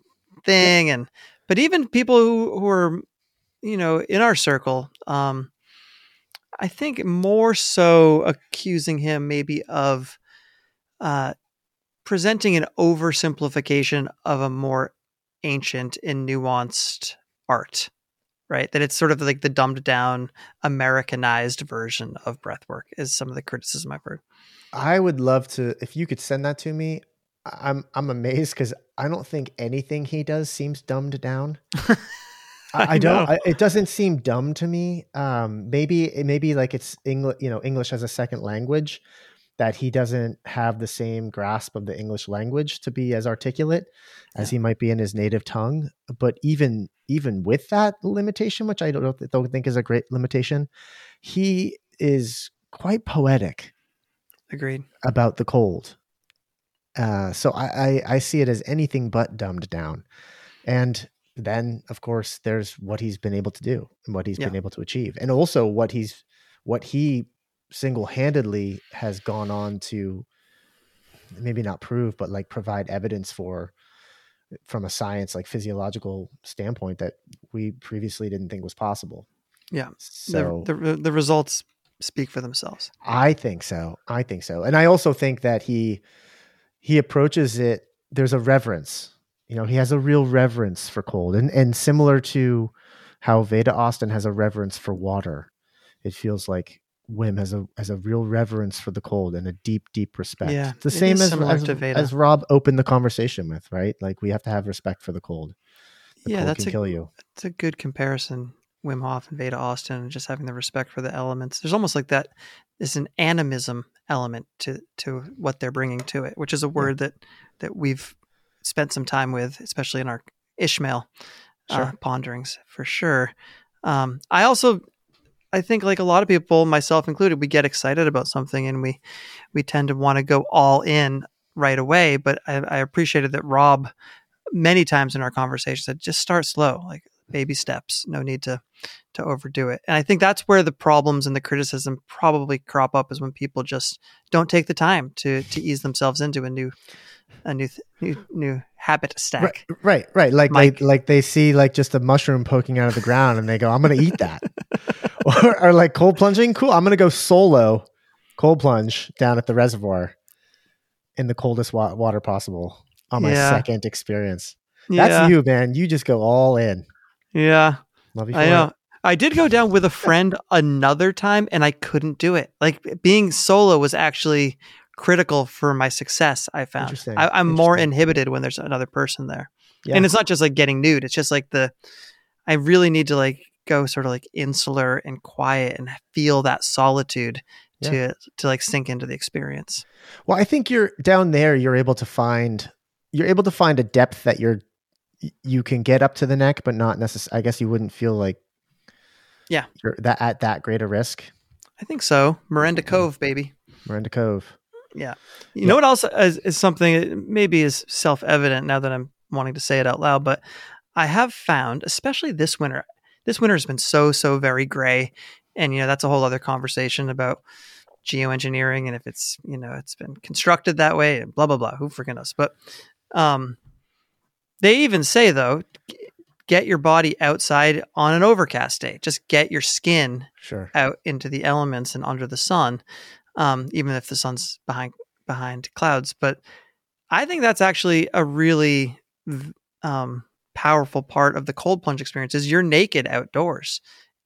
thing, and but even people who who are you know in our circle, um, I think more so accusing him maybe of uh, presenting an oversimplification of a more ancient and nuanced art right that it's sort of like the dumbed down americanized version of breathwork is some of the criticism i've heard I would love to if you could send that to me. I'm I'm amazed because I don't think anything he does seems dumbed down. I, I don't. I, it doesn't seem dumb to me. Um, maybe it maybe like it's English, you know, English as a second language. That he doesn't have the same grasp of the English language to be as articulate as he might be in his native tongue. But even even with that limitation, which I don't don't think is a great limitation, he is quite poetic agreed about the cold. Uh, so I, I I see it as anything but dumbed down. And then of course there's what he's been able to do and what he's been able to achieve. And also what he's what he single-handedly has gone on to maybe not prove but like provide evidence for from a science like physiological standpoint that we previously didn't think was possible. Yeah. So the, the the results speak for themselves I think so. I think so. And I also think that he he approaches it there's a reverence. You know, he has a real reverence for cold and and similar to how Veda Austin has a reverence for water. It feels like Wim has a has a real reverence for the cold and a deep deep respect. Yeah, the same as as, as Rob opened the conversation with, right? Like we have to have respect for the cold. The yeah cold that's can a, kill you. it's a good comparison wim hof and veda austin and just having the respect for the elements there's almost like that is an animism element to to what they're bringing to it which is a word that that we've spent some time with especially in our ishmael uh, ponderings for sure um, i also i think like a lot of people myself included we get excited about something and we we tend to want to go all in right away but I, I appreciated that rob many times in our conversation said just start slow like baby steps no need to to overdo it. And i think that's where the problems and the criticism probably crop up is when people just don't take the time to to ease themselves into a new a new th- new new habit stack Right, right, right. Like Mike. they like they see like just a mushroom poking out of the ground, and they go, "I'm going to eat that," or, or like cold plunging. Cool, I'm going to go solo cold plunge down at the reservoir in the coldest wa- water possible on my Yeah. second experience. That's yeah you, man. You just go all in. yeah Love you. For I it. know. I did go down with a friend another time and I couldn't do it. Like being solo was actually critical for my success, I found. I, I'm more inhibited when there's another person there. Yeah. And it's not just like getting nude. It's just like the, I really need to like go sort of like insular and quiet and feel that solitude to, to like sink into the experience. Well, I think you're down there. You're able to find you're able to find a depth that you're you can get up to the neck, but not necessarily. I guess you wouldn't feel like Yeah. you're that at that great a risk. I think so. Miranda Cove, baby. Miranda Cove. You know what else is, is something that maybe is self evident now that I'm wanting to say it out loud, but I have found, especially this winter, this winter has been so, so very gray. And, you know, that's a whole other conversation about geoengineering and if it's, you know, it's been constructed that way and blah, blah, blah. Who freaking knows? But um, they even say, though, get your body outside on an overcast day. Just get your skin Sure. out into the elements and under the sun, um, even if the sun's behind behind clouds. But I think that's actually a really um, powerful part of the cold plunge experience is you're naked outdoors,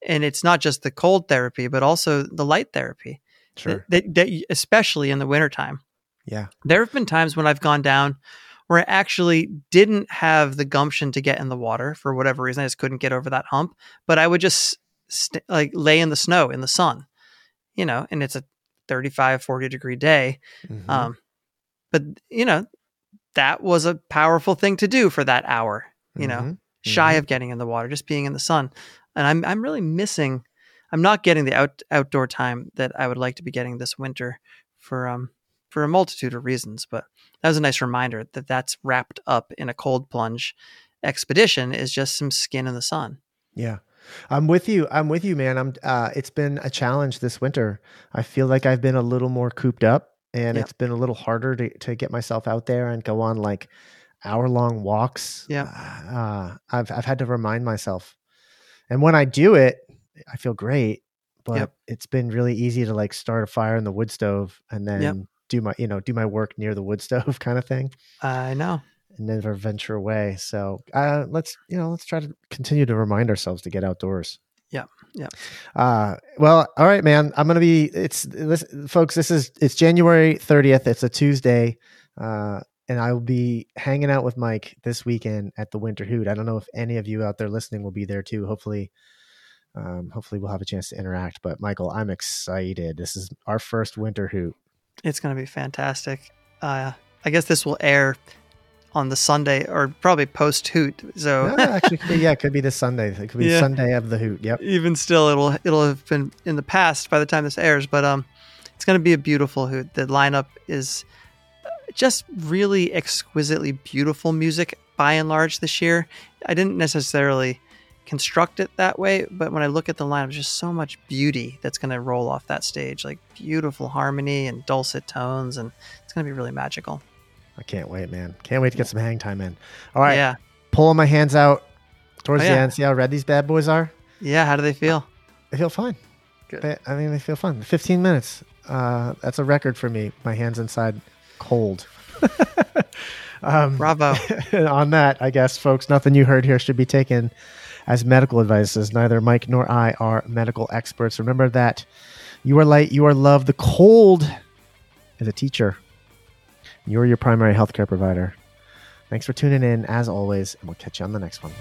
and it's not just the cold therapy, but also the light therapy. Sure. That, that, that- especially in the wintertime. Yeah. There have been times when I've gone down where I actually didn't have the gumption to get in the water for whatever reason. I just couldn't get over that hump, but I would just st- like lay in the snow in the sun, you know, and it's a 35, 40 degree day. Mhm. Um, but you know, that was a powerful thing to do for that hour, you know, Mhm. shy Mhm. of getting in the water, just being in the sun. And I'm, I'm really missing, I'm not getting the out, outdoor time that I would like to be getting this winter for, um, for a multitude of reasons. But that was a nice reminder that that's wrapped up in a cold plunge expedition is just some skin in the sun. Yeah. I'm with you. I'm with you, man. I'm uh it's been a challenge this winter. I feel like I've been a little more cooped up and it's been a little harder to, to get myself out there and go on like hour long walks. Yeah, Uh, I've, I've had to remind myself. And when I do it, I feel great. But Yep. it's been really easy to like start a fire in the wood stove and then Yep. do my, you know, do my work near the wood stove kind of thing I know. And never venture away. So uh, let's, you know, let's try to continue to remind ourselves to get outdoors. Yeah, yeah. Uh, well, all right, man. I'm gonna be. It's this, folks. This is it's January 30th. It's a Tuesday, uh, and I will be hanging out with Mike this weekend at the Winter Hoot. I don't know if any of you out there listening will be there too. Hopefully, um, hopefully we'll have a chance to interact. But Michael, I'm excited. This is our first Winter Hoot. It's going to be fantastic. Uh, I guess this will air on the Sunday or probably post Hoot. So No, actually, could be- yeah, it could be the Sunday. It could be Yeah. Sunday of the Hoot. Yep. even still, it'll it'll have been in the past by the time this airs. But um, it's going to be a beautiful Hoot. The lineup is uh, just really exquisitely beautiful music by and large this year. I didn't necessarily construct it that way, but when I look at the lineup, there's just so much beauty that's going to roll off that stage, like beautiful harmony and dulcet tones, and it's going to be really magical. I can't wait, man. Can't wait to get some hang time in. All right, Yeah, pulling my hands out towards Oh, the end. See how red these bad boys are. yeah. How do they feel? They feel fine. Good. They, I mean, they feel fun. 15 minutes. Uh, that's a record for me. My hands inside cold. um, Bravo. on that, I guess, folks, nothing you heard here should be taken as medical advice, as neither Mike nor I are medical experts. Remember that you are light, you are love. The cold is a teacher. You're your primary healthcare provider. Thanks for tuning in, as always, and we'll catch you on the next one.